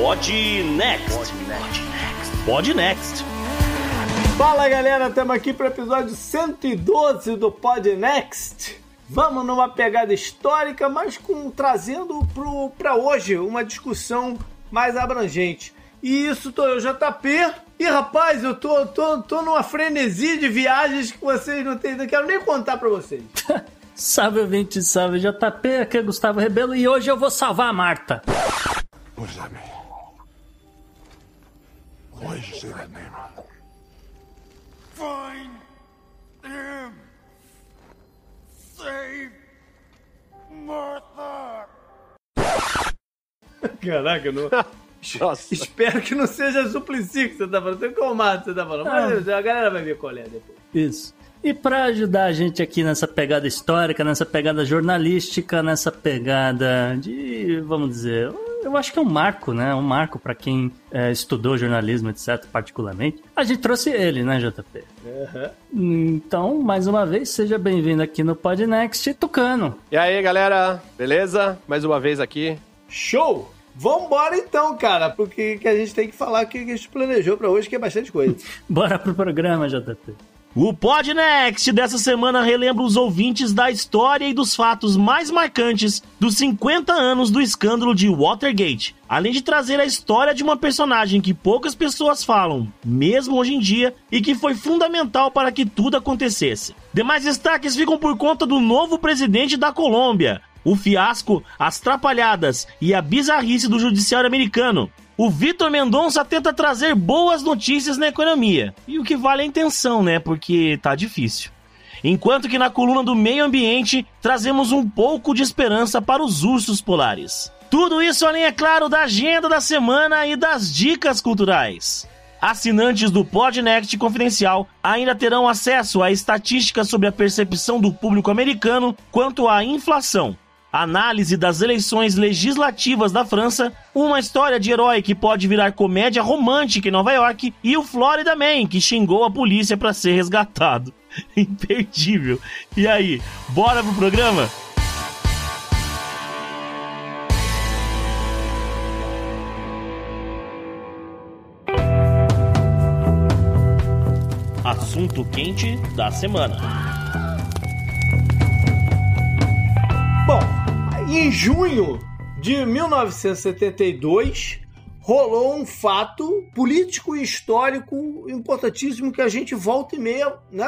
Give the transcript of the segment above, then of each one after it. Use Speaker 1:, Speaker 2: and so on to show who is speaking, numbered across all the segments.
Speaker 1: Pod Next. Pod Next.
Speaker 2: Fala galera, estamos aqui para o episódio 112 do Pod Next. Vamos numa pegada histórica, mas com trazendo para hoje uma discussão mais abrangente. E isso, tô eu, JP. E rapaz, eu tô, tô, tô numa frenesi de viagens que vocês não têm. Não quero nem contar para vocês.
Speaker 3: salve, ouvinte, salve, JP. Aqui é Gustavo Rebelo e hoje eu vou salvar a Marta. Does that mean? Why did you say that name?
Speaker 2: Find him! Save Martha! Caraca, não. Nossa. Espero que não seja Suplicy que você tá falando. Tem comado você tá falando. Mas ah. a galera vai ver qual é depois.
Speaker 3: Isso. E para ajudar a gente aqui nessa pegada histórica, nessa pegada jornalística, nessa pegada de, vamos dizer, eu acho que é um marco, né? Um marco para quem é, estudou jornalismo, etc., particularmente. A gente trouxe ele, né, JP? Uhum. Então, mais uma vez, seja bem-vindo aqui no Podnext Tucano.
Speaker 4: E aí, galera? Beleza? Mais uma vez aqui.
Speaker 2: Show! Vambora então, cara, porque que a gente tem que falar o que a gente planejou para hoje, que é bastante coisa.
Speaker 3: Bora pro programa, JP.
Speaker 1: O Podnext dessa semana relembra os ouvintes da história e dos fatos mais marcantes dos 50 anos do escândalo de Watergate, além de trazer a história de uma personagem que poucas pessoas falam, mesmo hoje em dia, e que foi fundamental para que tudo acontecesse. Demais destaques ficam por conta do novo presidente da Colômbia, o fiasco, as trapalhadas e a bizarrice do judiciário americano, o Vitor Mendonça tenta trazer boas notícias na economia. E o que vale é a intenção, né? Porque tá difícil. Enquanto que na coluna do meio ambiente trazemos um pouco de esperança para os ursos polares. Tudo isso além, é claro, da agenda da semana e das dicas culturais. Assinantes do Podnext Confidencial ainda terão acesso a estatísticas sobre a percepção do público americano quanto à inflação, Análise das eleições legislativas da França, uma história de herói que pode virar comédia romântica em Nova York e o Florida Man que xingou a polícia para ser resgatado. Imperdível. E aí, bora pro programa? Assunto quente da semana.
Speaker 2: Bom, em junho de 1972 rolou um fato político e histórico importantíssimo que a gente volta e meia, né,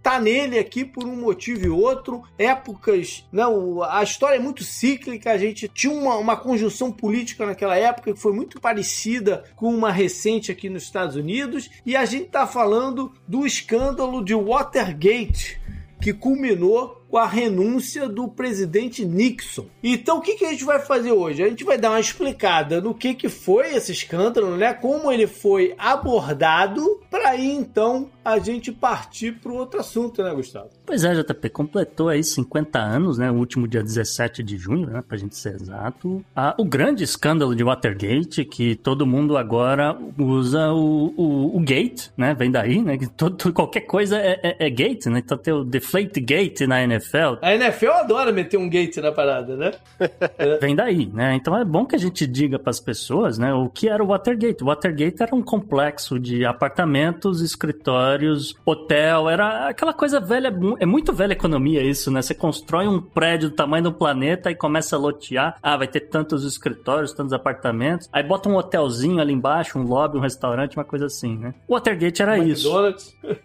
Speaker 2: tá nele aqui por um motivo e outro, épocas, né, a história é muito cíclica, a gente tinha uma, uma conjunção política naquela época que foi muito parecida com uma recente aqui nos Estados Unidos, e a gente tá falando do escândalo de Watergate, que culminou com a renúncia do presidente Nixon. Então, o que, que a gente vai fazer hoje? A gente vai dar uma explicada no que, que foi esse escândalo, né? Como ele foi abordado, para aí então a gente partir para o outro assunto, né, Gustavo?
Speaker 3: Pois é, JP, completou aí 50 anos, né? O último dia 17 de junho, né? Pra gente ser exato. Ah, o grande escândalo de Watergate, que todo mundo agora usa o, o, o gate, né? Vem daí, né? Que todo, qualquer coisa é, é, é gate, né? Então tem o Deflate Gate na NFL NFL.
Speaker 2: A NFL adora meter um gate na parada, né?
Speaker 3: Vem daí, né? Então é bom que a gente diga para as pessoas, né, o que era o Watergate. O Watergate era um complexo de apartamentos, escritórios, hotel, era aquela coisa velha, é muito velha economia isso, né? Você constrói um prédio do tamanho do planeta e começa a lotear. Ah, vai ter tantos escritórios, tantos apartamentos. Aí bota um hotelzinho ali embaixo, um lobby, um restaurante, uma coisa assim, né? O Watergate era McDonald's. isso.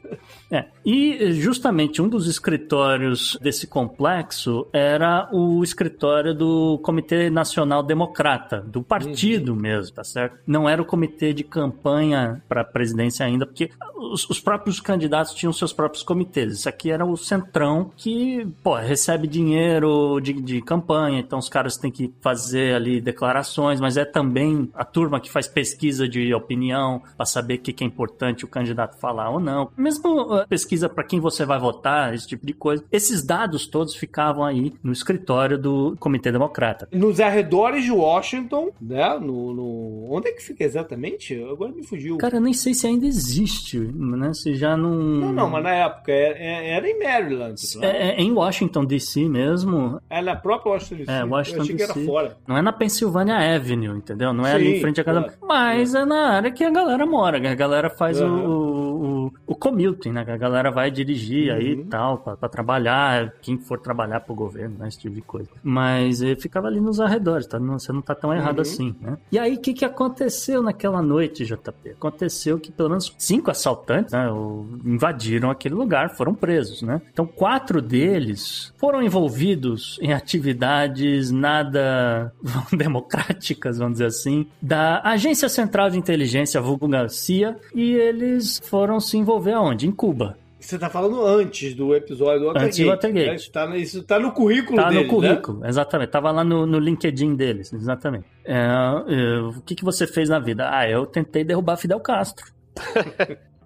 Speaker 3: É. E justamente um dos escritórios desse complexo era o escritório do Comitê Nacional Democrata, do partido uhum. mesmo, tá certo? Não era o comitê de campanha para a presidência ainda, porque os, os, próprios candidatos tinham seus próprios comitês. Isso aqui era o centrão que, pô, recebe dinheiro de, de campanha, então os caras têm que fazer ali declarações, mas é também a turma que faz pesquisa de opinião para saber o que, que é importante o candidato falar ou não. Mesmo pesquisa para quem você vai votar, esse tipo de coisa. Esses dados todos ficavam aí no escritório do Comitê Democrata.
Speaker 2: Nos arredores de Washington, né? No, no... Onde é que fica exatamente? Agora me fugiu.
Speaker 3: Cara, eu nem sei se ainda existe, né? Se já não.
Speaker 2: Não, não, mas na época era, é, era em Maryland.
Speaker 3: Né? É, é, em Washington DC mesmo.
Speaker 2: É na própria Washington DC.
Speaker 3: É, Washington
Speaker 2: eu achei
Speaker 3: DC.
Speaker 2: que era fora.
Speaker 3: Não é na Pennsylvania Avenue, entendeu? Não é Sim, ali em frente à casa. Claro. Mas é. é. na área que a galera mora, a galera faz uhum. o, o, o commuting, né? Que a galera vai dirigir uhum. aí e tal, pra, pra, trabalhar, quem for trabalhar pro governo, né? Esse tipo de coisa. Mas ele ficava ali nos arredores, tá? Não, você não tá tão errado uhum. assim, né? E aí, o que que aconteceu naquela noite, JP? Aconteceu que pelo menos cinco assaltantes né, invadiram aquele lugar, foram presos, né? Então, quatro deles foram envolvidos em atividades nada democráticas, vamos dizer assim, da Agência Central de Inteligência, vulgo Garcia, e eles foram se envolver aonde? Em Cuba.
Speaker 2: Você tá falando antes do episódio do Watergate. Antes do Watergate. Né? Isso, tá, isso tá no currículo
Speaker 3: tá
Speaker 2: deles,
Speaker 3: no currículo, né? exatamente. Tava lá no, no LinkedIn deles, exatamente. É, é, o que, que você fez na vida? Ah, eu tentei derrubar Fidel Castro.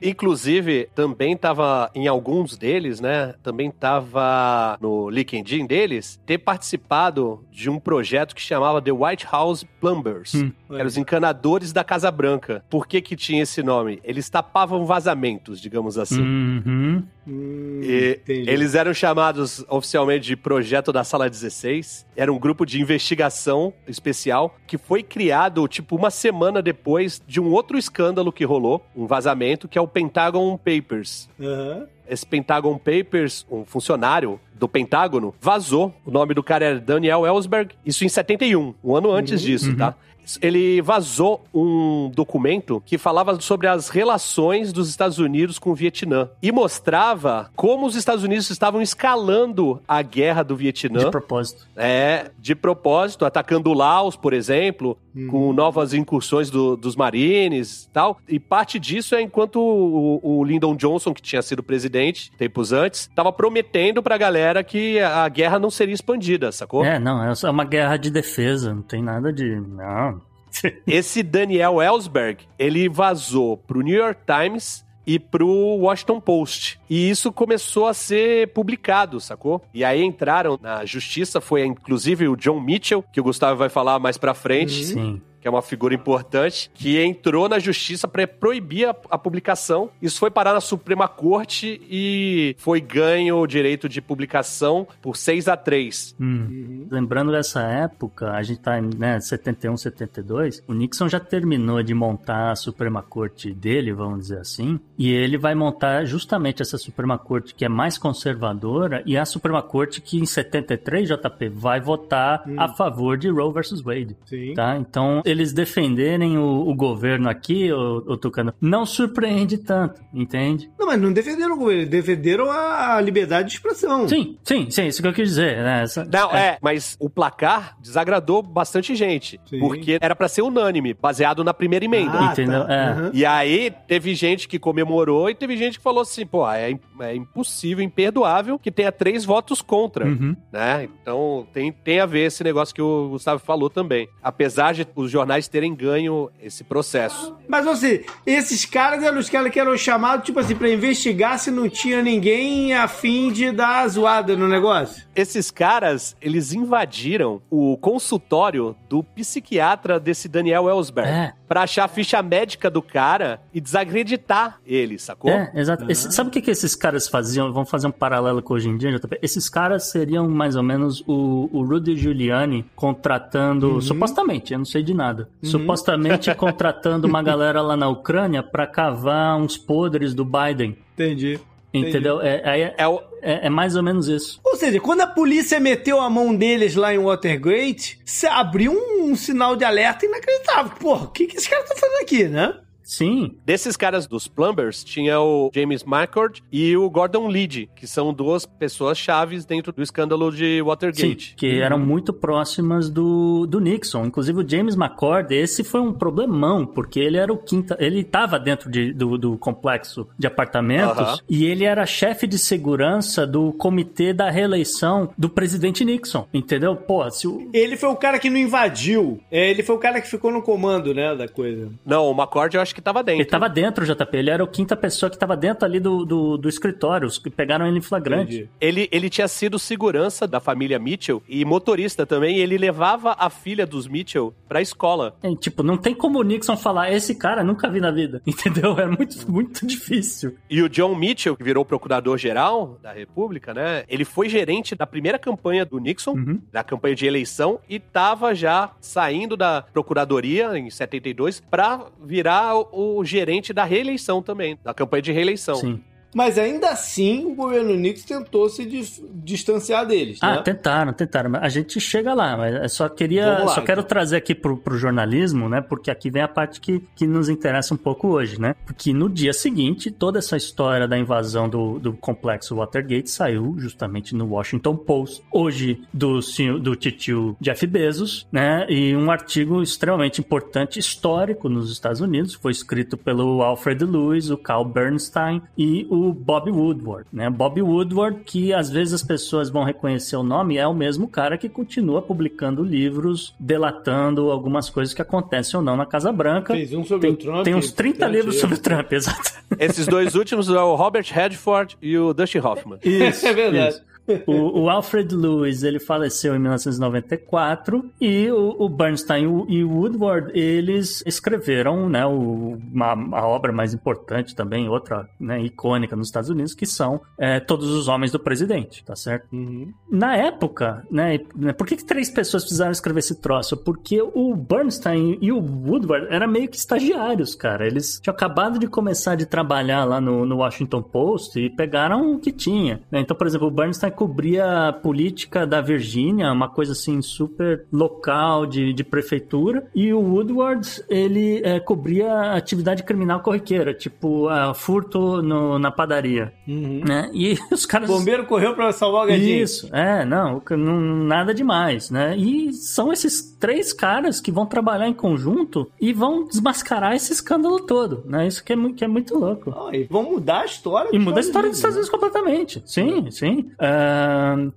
Speaker 4: Inclusive, também estava em alguns deles, né? Também estava no LinkedIn deles, ter participado de um projeto que chamava The White House Plumbers. Hum, eram os encanadores da Casa Branca. Por que que tinha esse nome? Eles tapavam vazamentos, digamos assim.
Speaker 3: Uhum.
Speaker 4: Hum, e eles eram chamados oficialmente de Projeto da Sala 16. Era um grupo de investigação especial que foi criado, tipo, uma semana depois de um outro escândalo que rolou, um vazamento, que é o Pentagon Papers.
Speaker 2: Uhum.
Speaker 4: Esse Pentagon Papers, um funcionário do Pentágono, vazou. O nome do cara era Daniel Ellsberg, isso em 71, um ano antes uhum. disso, tá? Ele vazou um documento que falava sobre as relações dos Estados Unidos com o Vietnã e mostrava como os Estados Unidos estavam escalando a guerra do Vietnã.
Speaker 3: De propósito.
Speaker 4: É, de propósito, atacando o Laos, por exemplo, uhum. com novas incursões do, dos marines e tal. E parte disso é enquanto o, o Lyndon Johnson, que tinha sido presidente tempos antes, estava prometendo pra galera que a guerra não seria expandida, sacou?
Speaker 3: É, não, é uma guerra de defesa, não tem nada de. Não,
Speaker 4: esse Daniel Ellsberg, ele vazou pro New York Times e pro Washington Post. E isso começou a ser publicado, sacou? E aí entraram na justiça, foi inclusive o John Mitchell, que o Gustavo vai falar mais pra frente.
Speaker 3: Sim
Speaker 4: que é uma figura importante, que entrou na justiça para proibir a, a, publicação. Isso foi parar na Suprema Corte e foi ganho o direito de publicação por 6 a 3
Speaker 3: hum. uhum. Lembrando dessa época, a gente tá em né, 71, 72, o Nixon já terminou de montar a Suprema Corte dele, vamos dizer assim, e ele vai montar justamente essa Suprema Corte que é mais conservadora e a Suprema Corte que em 73, JP, vai votar hum. a favor de Roe versus Wade.
Speaker 2: Sim.
Speaker 3: Tá? Então, eles defenderem o, o governo aqui, o, o Tucano, não surpreende tanto, entende?
Speaker 2: Não, mas não defenderam o governo, defenderam a liberdade de expressão.
Speaker 3: Sim, sim, sim, isso que eu quis dizer. Né? Essa,
Speaker 4: não, é. é. mas o placar desagradou bastante gente, sim. porque era para ser unânime, baseado na primeira emenda.
Speaker 3: Ah, Entendeu? Tá.
Speaker 4: É. Uhum. E aí teve gente que comemorou e teve gente que falou assim, pô, é, é impossível, imperdoável que tenha três votos contra,
Speaker 3: uhum.
Speaker 4: né? Então tem, tem a ver esse negócio que o Gustavo falou também. Apesar de os jornais terem ganho esse processo.
Speaker 2: Mas, assim, esses caras eram os caras que eram chamados, tipo assim, pra investigar se não tinha ninguém a fim de dar zoada no negócio?
Speaker 4: Esses caras, eles invadiram o consultório do psiquiatra desse Daniel Ellsberg é. pra achar a ficha médica do cara e desacreditar ele, sacou?
Speaker 3: É, exato. Uhum. Esse, sabe o que, que esses caras faziam? Vamos fazer um paralelo com hoje em dia, JP? Esses caras seriam mais ou menos o, o Rudy Giuliani contratando, uhum. supostamente, eu não sei de nada nada. Uhum. Supostamente contratando uma galera lá na Ucrânia para cavar uns podres do Biden.
Speaker 2: Entendi.
Speaker 3: Entendeu? É, é, é, é, mais ou menos isso.
Speaker 2: Ou seja, quando a polícia meteu a mão deles lá em Watergate, abriu um, um sinal de alerta inacreditável. Porra, o que, que esse cara tá fazendo aqui, né?
Speaker 3: Sim.
Speaker 4: Desses caras dos Plumbers, tinha o James McCord e o Gordon Liddy, que são duas pessoas chaves dentro do escândalo de Watergate.
Speaker 3: Sim, que eram muito próximas do, do Nixon. Inclusive o James McCord, esse foi um problemão, porque ele era o quinta... Ele estava dentro de, do, do complexo de apartamentos uh -huh. e ele era chefe de segurança do comitê da reeleição do presidente Nixon, entendeu? Pô, se o...
Speaker 2: Ele foi o cara que não invadiu. É, ele foi o cara que ficou no comando, né, da coisa.
Speaker 4: Não, o McCord eu acho que tava dentro.
Speaker 3: Ele tava dentro, JP. Ele era a quinta pessoa que tava dentro ali do, do, do escritório, os que pegaram ele em flagrante.
Speaker 4: Ele, ele tinha sido segurança da família Mitchell e motorista também. E ele levava a filha dos Mitchell pra escola.
Speaker 3: É, tipo, não tem como o Nixon falar, esse cara nunca vi na vida. Entendeu? É muito, muito difícil.
Speaker 4: E o John Mitchell, que virou procurador-geral da República, né? Ele foi gerente da primeira campanha do Nixon,
Speaker 3: Uhum.
Speaker 4: da campanha de eleição, e tava já saindo da procuradoria em 72 pra virar o, gerente da reeleição também, da campanha de reeleição.
Speaker 3: Sim.
Speaker 2: Mas ainda assim, o governo Nixon tentou se dis- distanciar deles,
Speaker 3: Ah,
Speaker 2: né?
Speaker 3: tentaram, tentaram. A gente chega lá, mas eu só queria.
Speaker 2: Lá,
Speaker 3: só quero
Speaker 2: então.
Speaker 3: trazer aqui pro, pro jornalismo, né? Porque aqui vem a parte que, que nos interessa um pouco hoje, né? Porque no dia seguinte, toda essa história da invasão do, do complexo Watergate saiu justamente no Washington Post, hoje do, senhor- do titio Jeff Bezos, né? E um artigo extremamente importante, histórico nos Estados Unidos, foi escrito pelo Alfred Lewis, o Carl Bernstein e o Bob Woodward, né? Bob Woodward, que às vezes as pessoas vão reconhecer o nome, é o mesmo cara que continua publicando livros delatando algumas coisas que acontecem ou não na Casa Branca.
Speaker 2: Fez um sobre
Speaker 3: Tem,
Speaker 2: o Trump.
Speaker 3: tem uns 30
Speaker 2: importante.
Speaker 3: livros sobre o Trump, exato.
Speaker 4: Esses dois últimos é o Robert Redford e o Dustin Hoffman.
Speaker 3: Isso,
Speaker 2: É verdade.
Speaker 3: isso. O, o Alfred Lewis, ele faleceu em 1994 e o, o Bernstein e o- Woodward, eles escreveram, né, o- uma, a obra mais importante também, outra, né, icônica nos Estados Unidos, que são é, Todos os Homens do Presidente, tá certo?
Speaker 2: Uhum.
Speaker 3: Na época, né, né, por que, que três pessoas precisaram escrever esse troço? Porque o Bernstein e o Woodward eram meio que estagiários, cara. Eles tinham acabado de começar de trabalhar lá no, no Washington Post e pegaram o que tinha. né? Então, por exemplo, o Bernstein cobria a política da Virgínia, uma coisa assim super local de, de prefeitura, e o Woodward, ele é, cobria atividade criminal corriqueira, tipo ah, furto no- na padaria.
Speaker 2: Uhum.
Speaker 3: Né? E os caras...
Speaker 2: O bombeiro correu pra salvar o gadinho.
Speaker 3: Isso, é, não, não, nada demais, né? E são esses três caras que vão trabalhar em conjunto e vão desmascarar esse escândalo todo, né? Isso que é, que é muito louco.
Speaker 2: Ah, e vão mudar a história.
Speaker 3: E muda a história dos Estados
Speaker 2: Unidos,
Speaker 3: Unidos completamente. Sim, sim.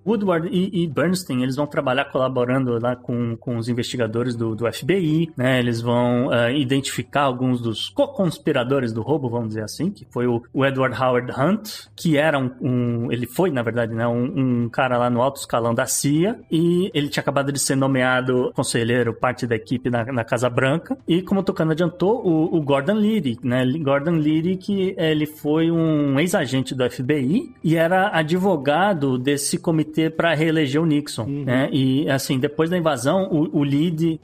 Speaker 3: Woodward e, e Bernstein, eles vão trabalhar colaborando lá com, com os investigadores do, do FBI, né? Eles vão ah, identificar alguns dos co-conspiradores do roubo, vamos dizer assim, que foi o, o Edward Howard Hunt, que era um, um- ele foi, na verdade, né? Um, um cara lá no alto escalão da CIA e ele tinha acabado de ser nomeado conselheiro, parte da equipe na, na Casa Branca. E como o Tocano adiantou, o, o Gordon Liddy, né? Gordon Liddy, que ele foi um ex-agente do FBI e era advogado desse comitê para reeleger o Nixon, né? E assim, depois da invasão, o, o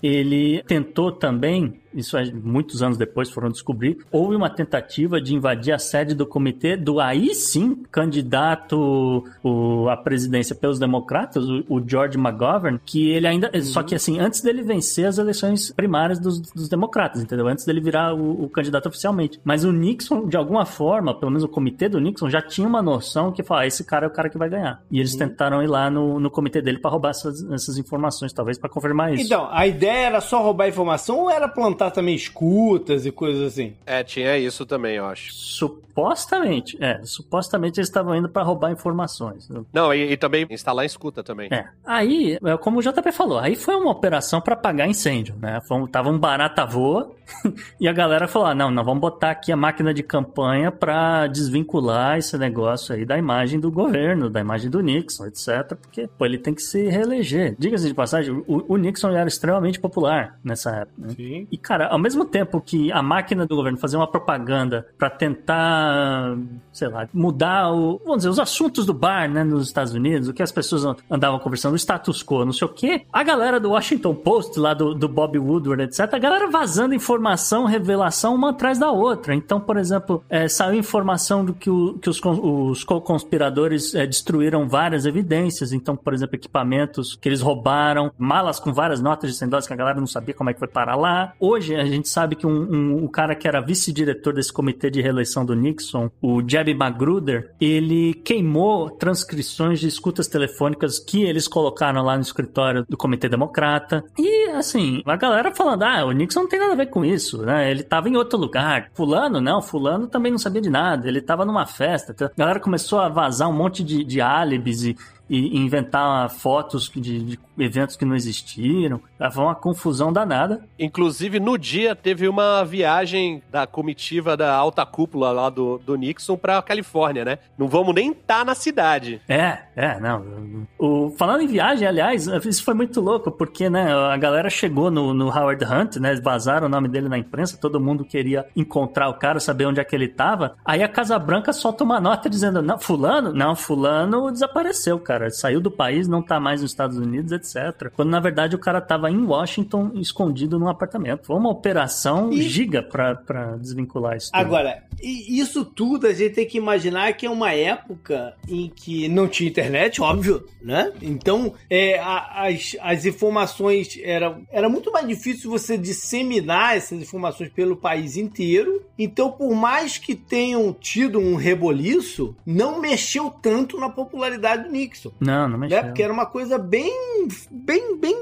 Speaker 3: ele tentou também isso é, muitos anos depois foram descobrir, houve uma tentativa de invadir a sede do comitê do aí sim candidato o- à presidência pelos democratas, o, o George McGovern, que ele ainda. Só que assim, antes dele vencer as eleições primárias dos, dos democratas, entendeu? Antes dele virar o, o candidato oficialmente. Mas o Nixon, de alguma forma, pelo menos o comitê do Nixon, já tinha uma noção que falou: ah, esse cara é o cara que vai ganhar. E eles tentaram ir lá no, no comitê dele para roubar essas, essas informações, talvez para confirmar isso.
Speaker 2: Então, a ideia era só roubar informação ou era plantar também escutas e coisas assim?
Speaker 4: É, tinha isso também, eu acho.
Speaker 3: Supostamente, é, supostamente eles estavam indo para roubar informações.
Speaker 4: Não, e, e também instalar escuta também.
Speaker 3: É. Aí, é, como o JP falou, aí foi uma operação para apagar incêndio, né? Foi, um- tava um barata voa e a galera falou: ah, não, não, vamos botar aqui a máquina de campanha para desvincular esse negócio aí da imagem do governo, da imagem do Nixon, etc. Porque, pô, ele tem que se reeleger. Diga-se de passagem, o, o Nixon era extremamente popular nessa época. né?
Speaker 2: Sim.
Speaker 3: E, cara, ao mesmo tempo que a máquina do governo fazia uma propaganda pra tentar, sei lá, mudar o, vamos dizer, os assuntos do bar, né, nos Estados Unidos, o que as pessoas andavam conversando, o status quo, não sei o quê, a galera do Washington Post, lá do, do Bob Woodward, etc., a galera vazando informação, revelação uma atrás da outra. Então, por exemplo, é, saiu informação do que, o- que os, os co-conspiradores é, destruíram várias evidências. Então, por exemplo, equipamentos que eles roubaram, malas com várias notas de 100 dólares que a galera não sabia como é que foi parar lá. Hoje, a gente sabe que um, um- o cara que era vice-diretor desse comitê de reeleição do Nixon, o Jeb Magruder, ele queimou transcrições de escutas telefônicas que eles colocaram lá no escritório do Comitê Democrata. E, assim, a galera falando, ah, o Nixon não tem nada a ver com isso, né? Ele tava em outro lugar. Fulano, não, fulano também não sabia de nada. Ele tava numa festa. A galera começou a vazar um monte de, de álibis e, e inventar fotos de, de eventos que não existiram. Foi uma confusão danada.
Speaker 4: Inclusive, no dia, teve uma viagem da comitiva da alta cúpula lá do, do Nixon pra Califórnia, né? Não vamos nem estar tá na cidade.
Speaker 3: É, é, não. O, falando em viagem, aliás, isso foi muito louco, porque, né, a galera chegou no, no Howard Hunt, né? Vazaram o nome dele na imprensa, todo mundo queria encontrar o cara, saber onde é que ele tava. Aí a Casa Branca solta uma nota dizendo: não, fulano? Não, fulano desapareceu, cara. Saiu do país, não tá mais nos Estados Unidos, etc. Quando na verdade o cara tava em Washington, escondido num apartamento. Foi uma operação e... giga pra, pra desvincular isso.
Speaker 2: Tudo. Agora, isso tudo a gente tem que imaginar que é uma época em que não tinha internet, óbvio, né? Então, é, as, as informações era, era muito mais difícil você disseminar essas informações pelo país inteiro. Então, por mais que tenham tido um reboliço, não mexeu tanto na popularidade do Nixon.
Speaker 3: Não, não mexeu.
Speaker 2: Né? Porque era uma coisa bem, bem, bem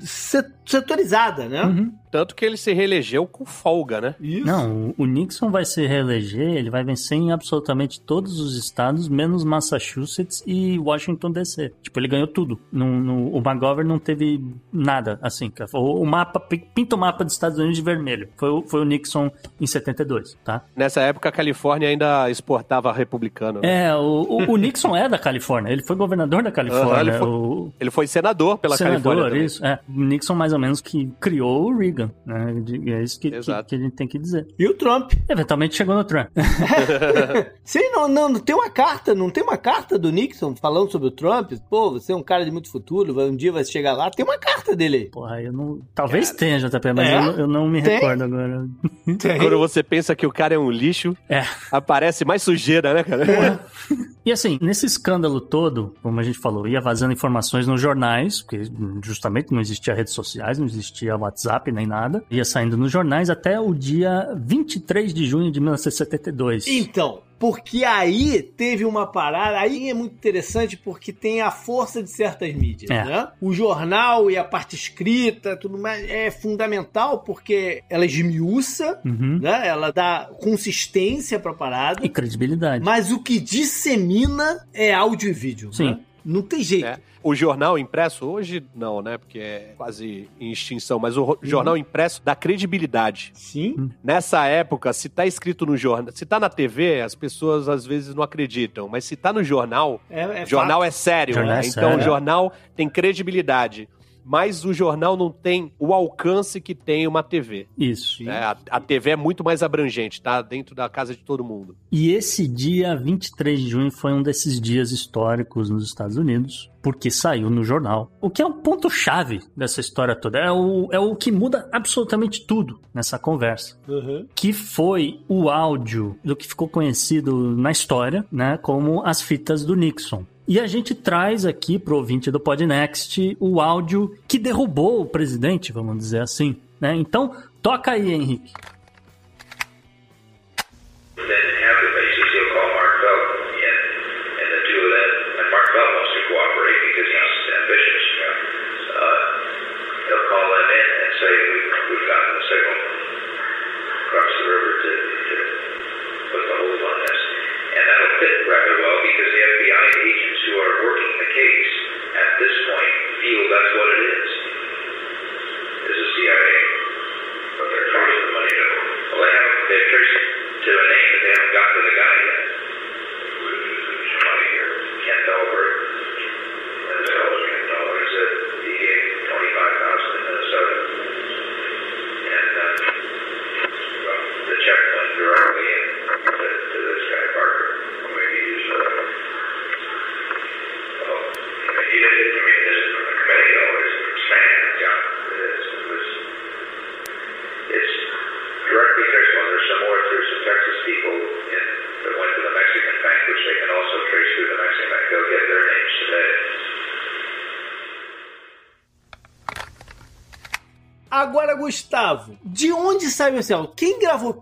Speaker 2: setorizada, né? Uhum.
Speaker 4: Tanto que ele se reelegeu com folga, né?
Speaker 3: Isso. Não, o Nixon vai se reeleger, ele vai vencer em absolutamente todos os estados, menos Massachusetts e Washington DC. Tipo, ele ganhou tudo. No, no, o McGovern não teve nada, assim. O, o mapa, pinta o mapa dos Estados Unidos de vermelho. Foi, o, foi o Nixon em 72, tá?
Speaker 4: Nessa época, a Califórnia ainda exportava republicano.
Speaker 3: Né? É, o, o, o, Nixon é da Califórnia. Ele foi governador da Califórnia. Uhum,
Speaker 4: ele, foi, ele, foi, senador pela senador, Califórnia. Senador,
Speaker 3: isso. É. O Nixon, mais ou menos, que criou o Reagan. Né? É isso que, que, que, a gente tem que dizer.
Speaker 2: E o Trump.
Speaker 3: Eventualmente chegou no Trump.
Speaker 2: Sim, não, não, não, tem uma carta, não tem uma carta do Nixon falando sobre o Trump? Pô, você é um cara de muito futuro, um dia vai chegar lá. Tem uma carta dele aí.
Speaker 3: Porra, eu não. Talvez cara, tenha, JP, mas é? eu, eu, não me tem? recordo agora.
Speaker 4: Tem. Quando você pensa que o cara é um lixo, é. aparece mais sujeira, né, cara? É.
Speaker 3: E assim, nesse escândalo todo, como a gente falou, ia vazando informações nos jornais, porque justamente não existia redes sociais, não existia WhatsApp nem nada. Ia saindo nos jornais até o dia 23 de junho de 1972.
Speaker 2: Então, porque aí teve uma parada, aí é muito interessante porque tem a força de certas mídias, é. né? O jornal e a parte escrita, tudo mais, é fundamental porque ela esmiuça, uhum. né? Ela dá consistência pra parada.
Speaker 3: E credibilidade.
Speaker 2: Mas o que dissemina é áudio e vídeo, Sim. Né? Não tem jeito. É.
Speaker 4: O jornal impresso, hoje não, né? Porque é quase em extinção, mas o uhum. jornal impresso dá credibilidade.
Speaker 2: Sim.
Speaker 4: Nessa época, se tá escrito no jornal, se tá na TV, as pessoas às vezes não acreditam, mas se tá no jornal, é, é jornal fato. é sério, jornal né? É então o jornal tem credibilidade mas o jornal não tem o alcance que tem uma TV.
Speaker 3: Isso.
Speaker 4: É, a, a, TV é muito mais abrangente, tá dentro da casa de todo mundo.
Speaker 3: E esse dia, 23 de junho, foi um desses dias históricos nos Estados Unidos, porque saiu no jornal. O que é um ponto-chave dessa história toda. É o, é o que muda absolutamente tudo nessa conversa. Uhum. Que foi o áudio do que ficou conhecido na história, né, como as fitas do Nixon. E a gente traz aqui pro ouvinte do Podnext o áudio que derrubou o presidente, vamos dizer assim. Né? Então, toca aí, Henrique.
Speaker 2: Agora, Gustavo, de onde saiu esse áudio? Quem gravou?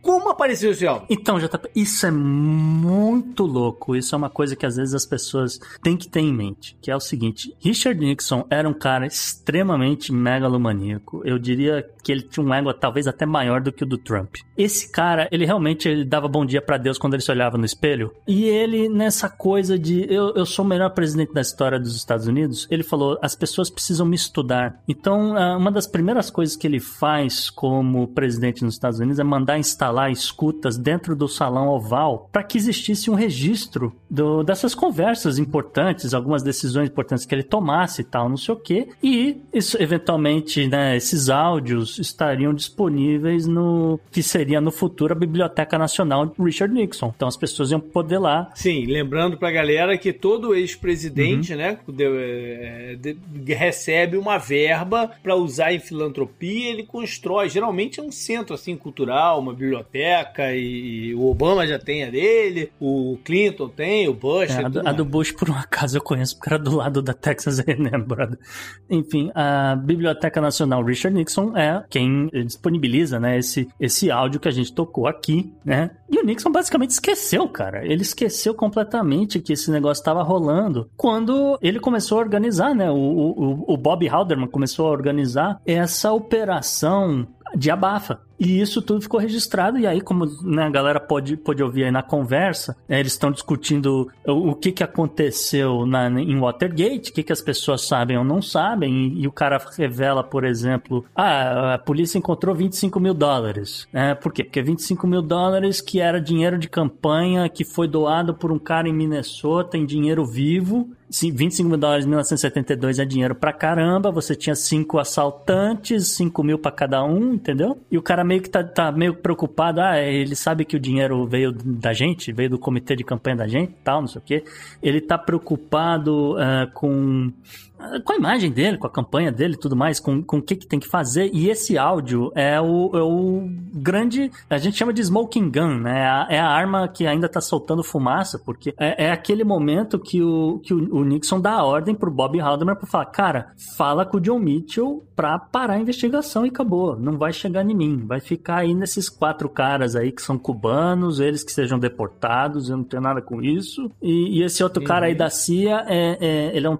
Speaker 2: Como apareceu esse áudio?
Speaker 3: Então, JP, isso é muito louco. Isso é uma coisa que às vezes as pessoas têm que ter em mente, que é o seguinte: Richard Nixon era um cara extremamente megalomaníaco. Eu diria que ele tinha um ego talvez até maior do que o do Trump. Esse cara, ele realmente ele dava bom dia para Deus quando ele se olhava no espelho. E ele, nessa coisa de eu, eu sou o melhor presidente da história dos Estados Unidos, ele falou: as pessoas precisam me estudar. Então, ah, uma das primeiras coisas que ele faz como presidente nos Estados Unidos é mandar instalar escutas dentro do salão oval para que existisse um registro do, dessas conversas importantes, algumas decisões importantes que ele tomasse e tal, não sei o quê. E isso, eventualmente, né, esses áudios estariam disponíveis no que seria no futuro a Biblioteca Nacional Richard Nixon. Então as pessoas iam poder lá.
Speaker 2: Sim, lembrando pra galera que todo ex-presidente, uhum. né, é, de, de, recebe uma verba para usar em filantropia, ele constrói, geralmente é um centro assim cultural, uma biblioteca e, o Obama já tem a dele, o Clinton tem, o Bush. É,
Speaker 3: a, do, a do Bush por um acaso eu conheço porque era do lado da Texas A&M, brother. Enfim, a Biblioteca Nacional Richard Nixon é quem disponibiliza, né, esse esse áudio que a gente tocou aqui, né? E o Nixon basicamente esqueceu, cara. Ele esqueceu completamente que esse negócio estava rolando quando ele começou a organizar, né? O, o, o Bob Halderman começou a organizar essa operação de abafa. E isso tudo ficou registrado, e aí, como né, a galera pode, pode ouvir aí na conversa, né, eles estão discutindo o, o, que, que aconteceu na, em Watergate, o que, que as pessoas sabem ou não sabem, e, e, o cara revela, por exemplo, ah, a polícia encontrou 25 mil dólares. É, por quê? Porque 25 mil dólares que era dinheiro de campanha que foi doado por um cara em Minnesota em dinheiro vivo, 25 mil dólares em 1972 é dinheiro pra caramba. Você tinha cinco assaltantes, 5 mil pra cada um, entendeu? E o cara meio que tá, tá, meio preocupado. Ah, ele sabe que o dinheiro veio da gente, veio do comitê de campanha da gente tal, não sei o quê. Ele tá preocupado uh, com com a imagem dele, com a campanha dele e tudo mais, com, com o que, que tem que fazer. E esse áudio é o, é o grande. A gente chama de smoking gun, né? É a, é a arma que ainda tá soltando fumaça, porque é, é, aquele momento que, o, que o, o Nixon dá a ordem pro Bob Haldeman pra falar: cara, fala com o John Mitchell pra parar a investigação e acabou. Não vai chegar em mim. Vai ficar aí nesses quatro caras aí que são cubanos, eles que sejam deportados, eu não tenho nada com isso. E, e esse outro uhum. cara aí da CIA, é, é, ele é um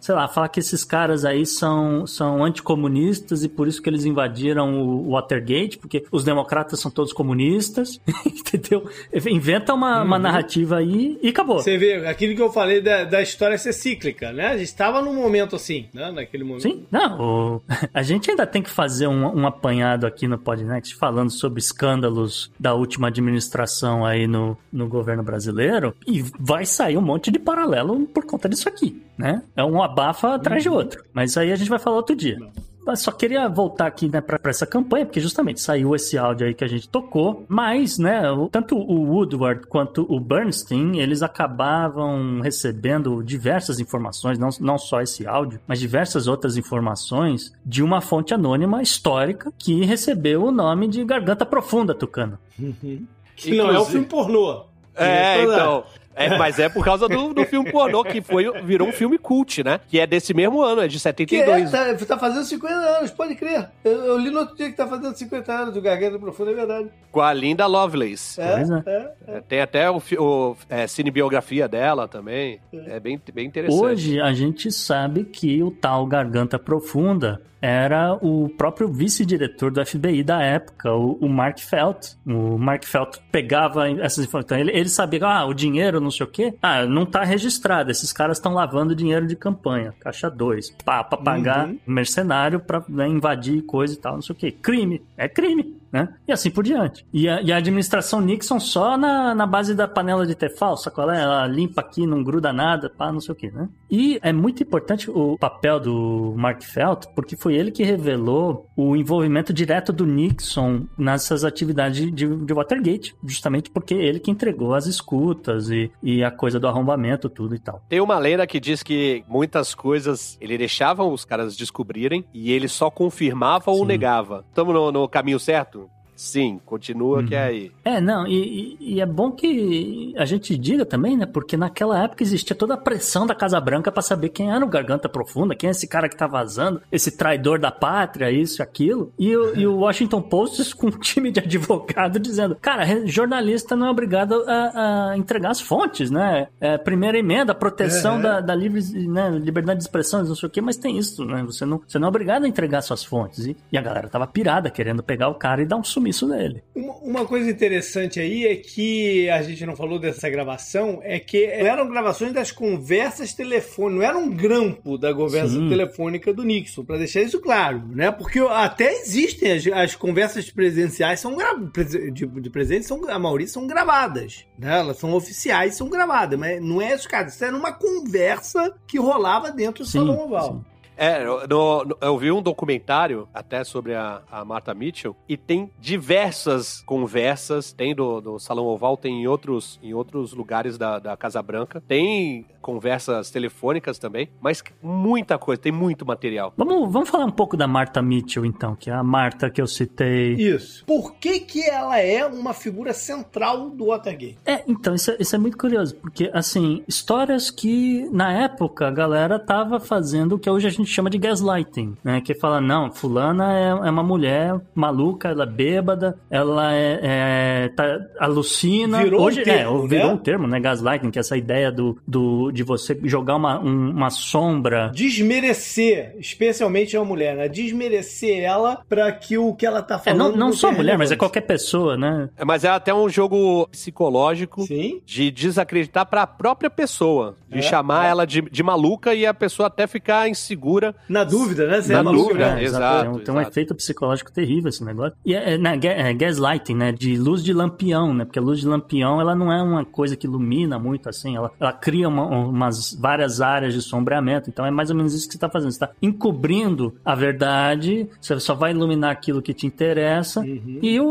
Speaker 3: sei lá, falar que esses caras aí são, são anticomunistas e por isso que eles invadiram o Watergate, porque os democratas são todos comunistas, entendeu? Inventa uma, uhum. uma narrativa aí e acabou.
Speaker 2: Você vê, aquilo que eu falei da, da história ser cíclica, né? A gente estava num momento assim, né? Naquele momento.
Speaker 3: Sim, não, o... a gente ainda tem que fazer um, um apanhado aqui no Podnext falando sobre escândalos da última administração aí no, no governo brasileiro e vai sair um monte de paralelo por conta disso aqui, né? É um abafa atrás de uhum. outro. Mas aí a gente vai falar outro dia. Mas só queria voltar aqui, né, pra, pra, essa campanha, porque justamente saiu esse áudio aí que a gente tocou, mas, né, tanto o Woodward quanto o Bernstein, eles acabavam recebendo diversas informações, não, não só esse áudio, mas diversas outras informações de uma fonte anônima histórica que recebeu o nome de Garganta Profunda, Tucano.
Speaker 2: Uhum. Que não é o filme pornô.
Speaker 4: É, então. É, mas é por causa do, do filme pornô, que foi, virou um filme cult, né? Que é desse mesmo ano, é de 72.
Speaker 2: Que é, tá, tá fazendo 50 anos, pode crer. Eu, eu, li no outro dia que tá fazendo 50 anos do Garganta Profunda, é verdade.
Speaker 4: Com a Linda Lovelace.
Speaker 2: É, é, é.
Speaker 4: Tem até o, o é, cinebiografia dela também. É, é bem, bem interessante.
Speaker 3: Hoje a gente sabe que o tal Garganta Profunda era o próprio vice-diretor do FBI da época, o, o, Mark Felt. O Mark Felt pegava essas informações. Ele, ele sabia, ah, o dinheiro, não sei o quê, ah, não tá registrado. Esses caras estão lavando dinheiro de campanha. Caixa 2. Pá, pra pagar uhum. mercenário pra né, invadir coisa e tal, não sei o quê. Crime. É crime né? E assim por diante. E a, e a administração Nixon só na, na base da panela de Tefal, qual é? Ela limpa aqui, não gruda nada, pá, não sei o que, né? E é muito importante o papel do Mark Felt, porque foi ele que revelou o envolvimento direto do Nixon nessas atividades de, de Watergate, justamente porque ele que entregou as escutas e, e a coisa do arrombamento, tudo e tal.
Speaker 4: Tem uma lenda que diz que muitas coisas ele deixava os caras descobrirem e ele só confirmava Sim. ou negava. Estamos no, no caminho certo? Sim, continua uhum. que é aí.
Speaker 3: É, não, e, e, é bom que a gente diga também, né? Porque naquela época existia toda a pressão da Casa Branca para saber quem era o Garganta Profunda, quem é esse cara que tá vazando, esse traidor da pátria, isso e aquilo. E, o, e o Washington Post com um time de advogado dizendo: cara, jornalista não é obrigado a, a entregar as fontes, né? É, primeira emenda, proteção da, da livre, né, liberdade de expressão, não sei o quê, mas tem isso, né? Você não, você não é obrigado a entregar suas fontes. E, e a galera tava pirada, querendo pegar o cara e dar um sumiço nele.
Speaker 2: Uma, uma coisa interessante aí é que a gente não falou dessa gravação, é que eram gravações das conversas telefônicas, não era um grampo da conversa Sim. telefônica do Nixon, para deixar isso claro, né? Porque até existem as, as conversas presidenciais são de, de presente são a maioria são gravadas, né? Elas são oficiais, são gravadas, mas não é isso, cara, isso era uma conversa que rolava dentro do sim, Salão Oval. Sim.
Speaker 4: É, no, no, eu vi um documentário até sobre a, a Martha Mitchell e tem diversas conversas, tem do, do Salão Oval, tem em outros, em outros lugares da, da Casa Branca, tem conversas telefônicas também, mas muita coisa, tem muito material.
Speaker 3: Vamos, vamos falar um pouco da Martha Mitchell, então, que é a Marta que eu citei.
Speaker 2: Isso. Por que que ela é uma figura central do Watergate?
Speaker 3: É, então, isso é, isso é muito curioso, porque, assim, histórias que, na época, a galera tava fazendo o que hoje a gente chama de gaslighting, né? Que fala, não, fulana é, é uma mulher maluca, ela é bêbada, ela é, é tá, alucina.
Speaker 2: Virou hoje, um termo,
Speaker 3: é, virou né? um termo, né? Gaslighting, que é essa ideia do, do de você jogar uma, um, uma sombra.
Speaker 2: Desmerecer, especialmente a mulher, né? Desmerecer ela para que o que ela tá falando.
Speaker 3: É, não, não só a mulher, mas é qualquer pessoa, né?
Speaker 4: É, mas é até um jogo psicológico
Speaker 2: Sim.
Speaker 4: de desacreditar para a própria pessoa, de é, chamar é. ela de, de maluca e a pessoa até ficar insegura.
Speaker 2: Na dúvida, né?
Speaker 4: Na é dúvida, é, exato.
Speaker 3: Tem, um, tem um efeito psicológico terrível esse negócio. E é, né, gaslighting, né? De luz de lampião, né? Porque a luz de lampião, ela não é uma coisa que ilumina muito assim, ela, ela cria uma, umas várias áreas de sombreamento. Então é mais ou menos isso que você está fazendo. Você está encobrindo a verdade, você só vai iluminar aquilo que te interessa, uhum. e o,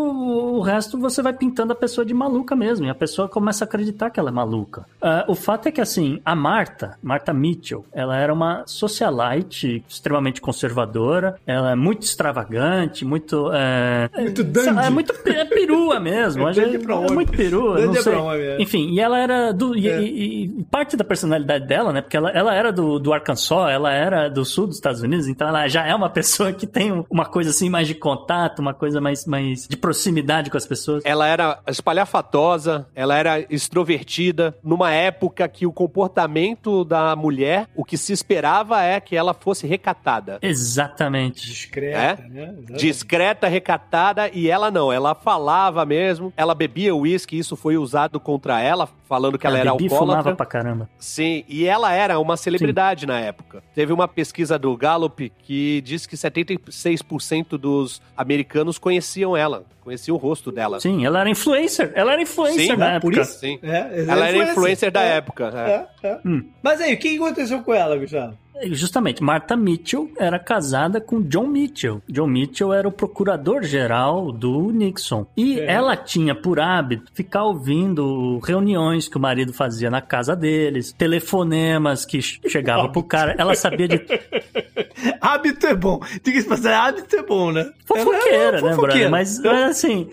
Speaker 3: o, resto você vai pintando a pessoa de maluca mesmo. E a pessoa começa a acreditar que ela é maluca. Uh, o fato é que, assim, a Marta, Marta Mitchell, ela era uma socialite extremamente conservadora, ela é muito extravagante, muito. É,
Speaker 2: muito dandy.
Speaker 3: É, muito é perua mesmo. é, é muito perua. Não sei. Enfim, e ela era do. E, é. e, e parte da personalidade dela, né? Porque ela, ela era do, do Arkansas, ela era do sul dos Estados Unidos, então ela já é uma pessoa que tem uma coisa assim mais de contato, uma coisa mais, mais de proximidade com as pessoas.
Speaker 4: Ela era espalhafatosa, ela era extrovertida, numa época que o comportamento da mulher, o que se esperava é que ela fosse recatada.
Speaker 3: Exatamente.
Speaker 2: Discreta,
Speaker 4: é? né? Exatamente. Discreta, recatada, e ela não, ela falava mesmo, ela bebia uísque, isso foi usado contra ela, falando que ela, ela era alcoólatra.
Speaker 3: fumava pra caramba.
Speaker 4: Sim, e ela era uma celebridade Sim. na época. Teve uma pesquisa do Gallup que disse que 76% dos americanos conheciam ela, conheciam o rosto dela.
Speaker 3: Sim, ela era influencer. Ela era influencer Sim, na época. Por isso?
Speaker 4: Sim. É, ela era influencer da é, época.
Speaker 2: É. É, hum. Mas aí, o que aconteceu com ela, Gustavo?
Speaker 3: Justamente, Martha Mitchell era casada com John Mitchell. John Mitchell era o procurador-geral do Nixon. E é. ela tinha por hábito ficar ouvindo reuniões que o marido fazia na casa deles, telefonemas que chegavam pro cara. Ela sabia de.
Speaker 2: hábito é bom. Tem que passar, hábito é bom, né?
Speaker 3: Fofoqueira, é né, brother? Mas, mas assim,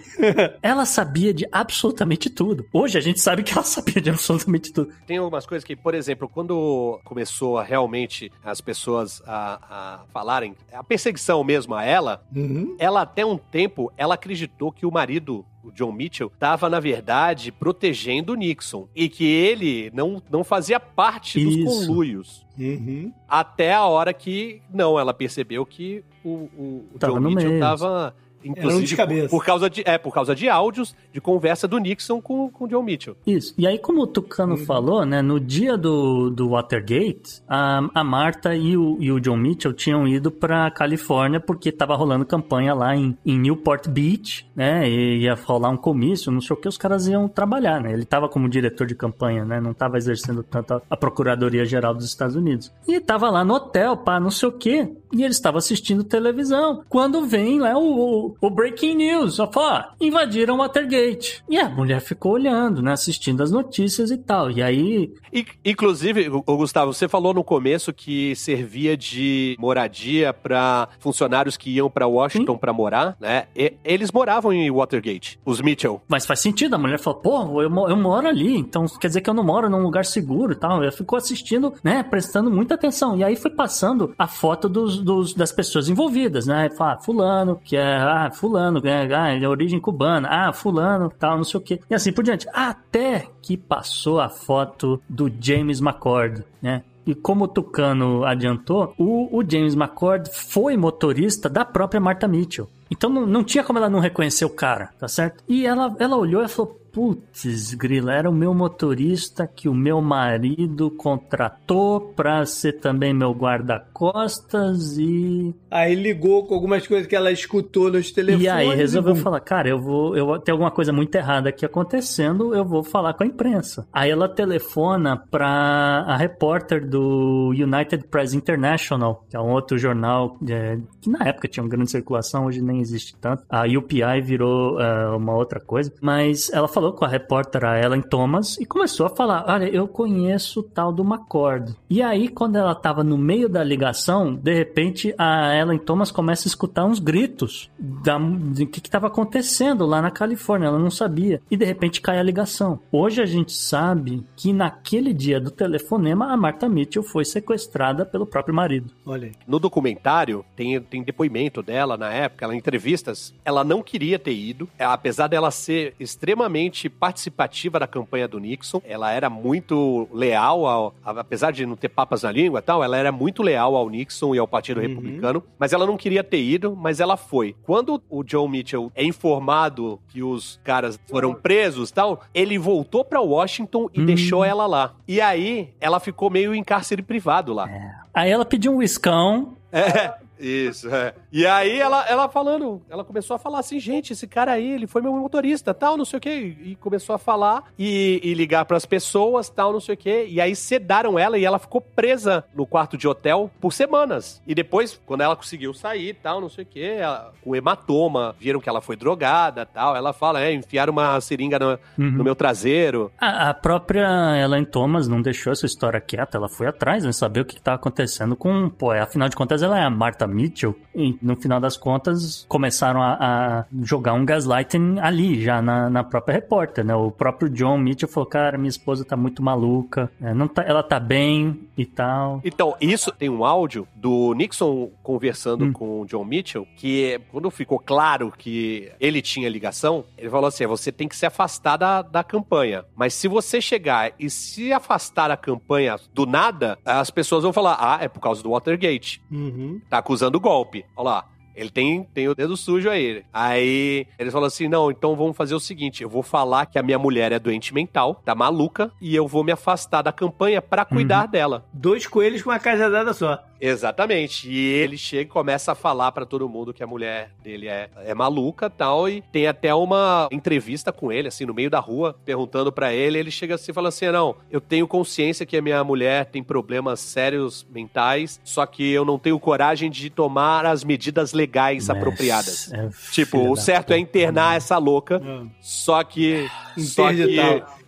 Speaker 3: ela sabia de absolutamente tudo. Hoje a gente sabe que ela sabia de absolutamente tudo.
Speaker 4: Tem algumas coisas que, por exemplo, quando começou a realmente as pessoas a, a falarem, a perseguição mesmo a ela, uhum. ela até um tempo, ela acreditou que o marido o John Mitchell, estava, na verdade, protegendo o Nixon. E que ele não, não fazia parte Isso. dos conluios. Uhum. Até a hora que, não, ela percebeu que o, o, o John Mitchell estava Inclusive, de cabeça. Por, causa de, é, por causa de áudios de conversa do Nixon com, com o John Mitchell.
Speaker 3: Isso. E aí, como o Tucano uhum. falou, né, no dia do, do Watergate, a, a Marta e o, e o John Mitchell tinham ido pra Califórnia porque tava rolando campanha lá em, em Newport Beach, né, e ia rolar um comício, não sei o que, os caras iam trabalhar, né. Ele tava como diretor de campanha, né, não tava exercendo tanto a Procuradoria Geral dos Estados Unidos. E tava lá no hotel, pá, não sei o que, e ele estava assistindo televisão. Quando vem lá o o, o Breaking News. Só falou, ó, invadiram Watergate. E a mulher ficou olhando, né? Assistindo as notícias e tal. E aí.
Speaker 4: E, inclusive, o Gustavo, você falou no começo que servia de moradia para funcionários que iam para Washington para morar, né? E, eles moravam em Watergate, os Mitchell.
Speaker 3: Mas faz sentido, a mulher falou, pô, eu, eu moro ali, então quer dizer que eu não moro num lugar seguro e tal. Ela ficou assistindo, né? Prestando muita atenção. E aí foi passando a foto dos, dos das pessoas envolvidas, né? Fala, ah, fulano, que é, ah, fulano, é, ah, é origem cubana, ah, fulano, tal, não sei o quê. E assim por diante. Até que passou a foto do James McCord, né? E como o Tucano adiantou, o, o James McCord foi motorista da própria Martha Mitchell. Então não, não tinha como ela não reconhecer o cara, tá certo? E ela, ela olhou e falou: Putz, grila, era o meu motorista que o meu marido contratou pra ser também meu guarda-costas e.
Speaker 2: Aí ligou com algumas coisas que ela escutou nos telefones.
Speaker 3: E aí resolveu e... falar: Cara, eu vou, eu ter alguma coisa muito errada aqui acontecendo, eu vou falar com a imprensa. Aí ela telefona pra a repórter do United Press International, que é um outro jornal é, que na época tinha uma grande circulação, hoje nem existe tanto. A UPI virou é, uma outra coisa, mas ela falou falou com a repórter a Ellen Thomas e começou a falar: Olha, eu conheço o tal do McCord. E aí, quando ela estava no meio da ligação, de repente a Ellen Thomas começa a escutar uns gritos da, de que estava acontecendo lá na Califórnia. Ela não sabia. E de repente cai a ligação. Hoje a gente sabe que naquele dia do telefonema a Martha Mitchell foi sequestrada pelo próprio marido.
Speaker 4: Olha. No documentário tem, tem depoimento dela na época, ela em entrevistas. Ela não queria ter ido, apesar dela ser extremamente extremamente participativa da campanha do Nixon. Ela era muito leal, ao, apesar de não ter papas na língua e tal, ela era muito leal ao Nixon e ao Partido uhum. Republicano. Mas ela não queria ter ido, mas ela foi. Quando o John Mitchell é informado que os caras foram presos tal, ele voltou para Washington e uhum. deixou ela lá. E aí, ela ficou meio em cárcere privado lá. É.
Speaker 3: Aí ela pediu um whiskão.
Speaker 4: É. Isso, é. E aí ela, ela falando, ela começou a falar assim, gente, esse cara aí, ele foi meu motorista, tal, não sei o quê. E começou a falar e, e ligar para as pessoas, tal, não sei o quê. E aí sedaram ela e ela ficou presa no quarto de hotel por semanas. E depois, quando ela conseguiu sair, tal, não sei o quê, ela, com hematoma, viram que ela foi drogada, tal. Ela fala, é, enfiaram uma seringa no, uhum. no meu traseiro.
Speaker 3: A, a, própria Ellen Thomas não deixou essa história quieta, ela foi atrás, né, saber o que estava acontecendo com, pô, afinal de contas ela é a Marta Mitchell, e no final das contas começaram a, a jogar um gaslighting ali, já na, na, própria repórter, né? O próprio John Mitchell falou, cara, minha esposa tá muito maluca, é, não tá, ela tá bem e tal.
Speaker 4: Então, isso tem um áudio do Nixon conversando hum. com o John Mitchell, que quando ficou claro que ele tinha ligação, ele falou assim, você tem que se afastar da, da campanha, mas se você chegar e se afastar da campanha do nada, as pessoas vão falar, ah, é por causa do Watergate. Uhum. Tá acusando acusando golpe. Olha lá. Ele tem, tem o dedo sujo aí. Aí eles falam assim: não, então vamos fazer o seguinte: eu vou falar que a minha mulher é doente mental, tá maluca, e eu vou me afastar da campanha para cuidar uhum. dela.
Speaker 2: Dois coelhos com uma cajadada só.
Speaker 4: Exatamente. E ele chega e começa a falar para todo mundo que a mulher dele é, é maluca tal. E tem até uma entrevista com ele, assim, no meio da rua, perguntando para ele. Ele chega assim e fala assim: Não, eu tenho consciência que a minha mulher tem problemas sérios mentais, só que eu não tenho coragem de tomar as medidas legais Mas apropriadas. É tipo, o certo é internar essa louca, é. só que. Só que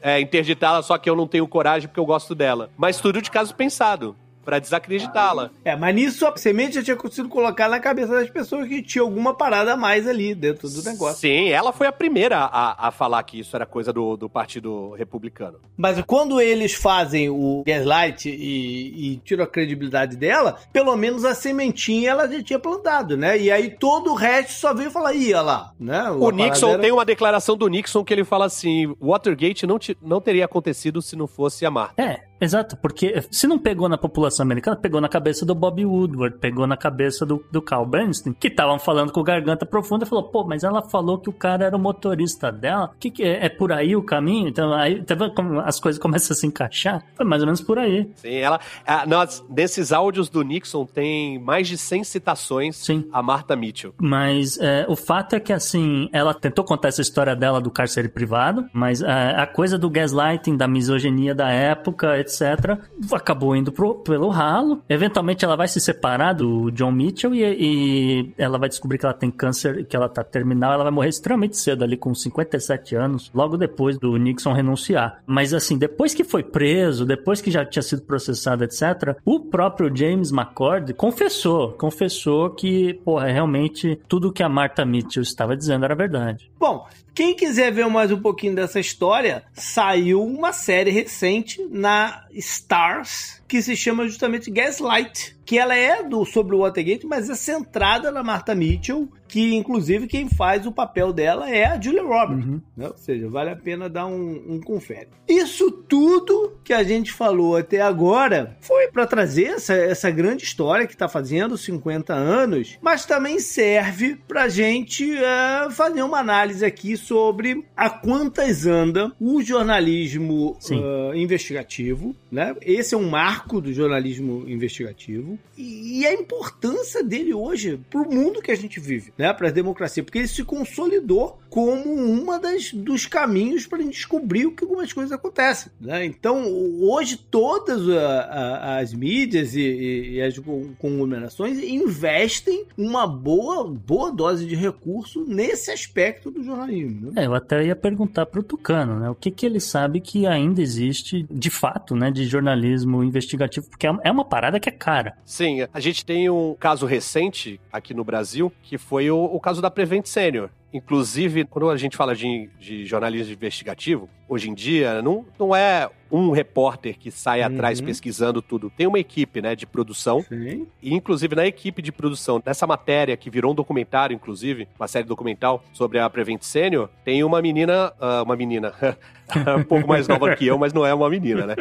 Speaker 4: é, interditá-la, só que eu não tenho coragem porque eu gosto dela. Mas tudo de caso pensado para desacreditá-la.
Speaker 2: É, mas nisso a semente já tinha conseguido colocar na cabeça das pessoas que tinha alguma parada a mais ali dentro do negócio.
Speaker 4: Sim, ela foi a primeira a, a falar que isso era coisa do, do Partido Republicano.
Speaker 2: Mas quando eles fazem o Gaslight e, e tiram a credibilidade dela, pelo menos a sementinha ela já tinha plantado, né? E aí todo o resto só veio falar, ia lá, né?
Speaker 4: O, o Nixon era... tem uma declaração do Nixon que ele fala assim: Watergate não, não teria acontecido se não fosse a Marta.
Speaker 3: É, Exato, porque se não pegou na população americana, pegou na cabeça do Bob Woodward, pegou na cabeça do, do Carl Bernstein, que estavam falando com garganta profunda e falou, pô, mas ela falou que o cara era o motorista dela, que, que é, é por aí o caminho? Então aí tá como as coisas começam a se encaixar? Foi mais ou menos por aí.
Speaker 4: Sim, ela. A, nós, nesses áudios do Nixon tem mais de 100 citações Sim. a Martha Mitchell.
Speaker 3: Mas é, o fato é que assim, ela tentou contar essa história dela do cárcere privado, mas é, a coisa do gaslighting, da misoginia da época, etc etc. Acabou indo pro, pelo ralo. Eventualmente ela vai se separar do John Mitchell e, e ela vai descobrir que ela tem câncer, que ela tá terminal. Ela vai morrer extremamente cedo, ali com 57 anos, logo depois do Nixon renunciar. Mas assim, depois que foi preso, depois que já tinha sido processado, etc., o próprio James McCord confessou, confessou que, porra, realmente tudo que a Martha Mitchell estava dizendo era verdade.
Speaker 2: Bom, quem quiser ver mais um pouquinho dessa história, saiu uma série recente na Stars que se chama justamente Gaslight, que ela é do sobre o Watergate, mas é centrada na Martha Mitchell, que inclusive quem faz o papel dela é a Julia Roberts. Uhum. Né? Ou seja, vale a pena dar um, um confere. Isso tudo que a gente falou até agora foi para trazer essa, essa grande história que está fazendo 50 anos, mas também serve para a gente uh, fazer uma análise aqui sobre a quantas anda o jornalismo uh, investigativo. Né? Esse é um marco do jornalismo investigativo e, e a importância dele hoje para o mundo que a gente vive, né? para a democracia, porque ele se consolidou como uma das dos caminhos para descobrir o que algumas coisas acontecem. Né? Então, hoje todas a, a, as mídias e, e, e as conglomerações investem uma boa, boa dose de recurso nesse aspecto do jornalismo.
Speaker 3: Né? É, eu até ia perguntar para o Tucano, né? O que, que ele sabe que ainda existe, de fato, né, de jornalismo investigativo, porque é, é uma parada que é cara.
Speaker 4: Sim, a gente tem um caso recente aqui no Brasil, que foi o, o caso da Prevent Senior. Inclusive, quando a gente fala de, de jornalismo investigativo, hoje em dia, não, não é um repórter que sai uhum. atrás pesquisando tudo. Tem uma equipe, né, de produção. Sim. E, inclusive, na equipe de produção dessa matéria, que virou um documentário, inclusive, uma série documental sobre a Prevent Senior, tem uma menina, uh, uma menina, um pouco mais nova que eu, mas não é uma menina, né?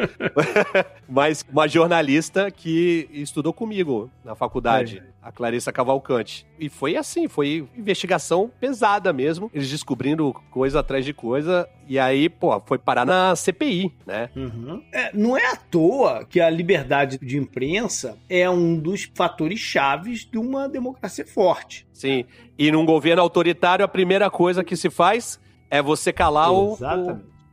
Speaker 4: mas uma jornalista que estudou comigo na faculdade, é. A Clarissa Cavalcante. E foi assim, foi investigação pesada mesmo, eles descobrindo coisa atrás de coisa, e aí, pô, foi parar na CPI, né?
Speaker 2: Uhum. É, não é à toa que a liberdade de imprensa é um dos fatores chaves de uma democracia forte.
Speaker 4: Sim. E num governo autoritário, a primeira coisa que se faz é você calar o,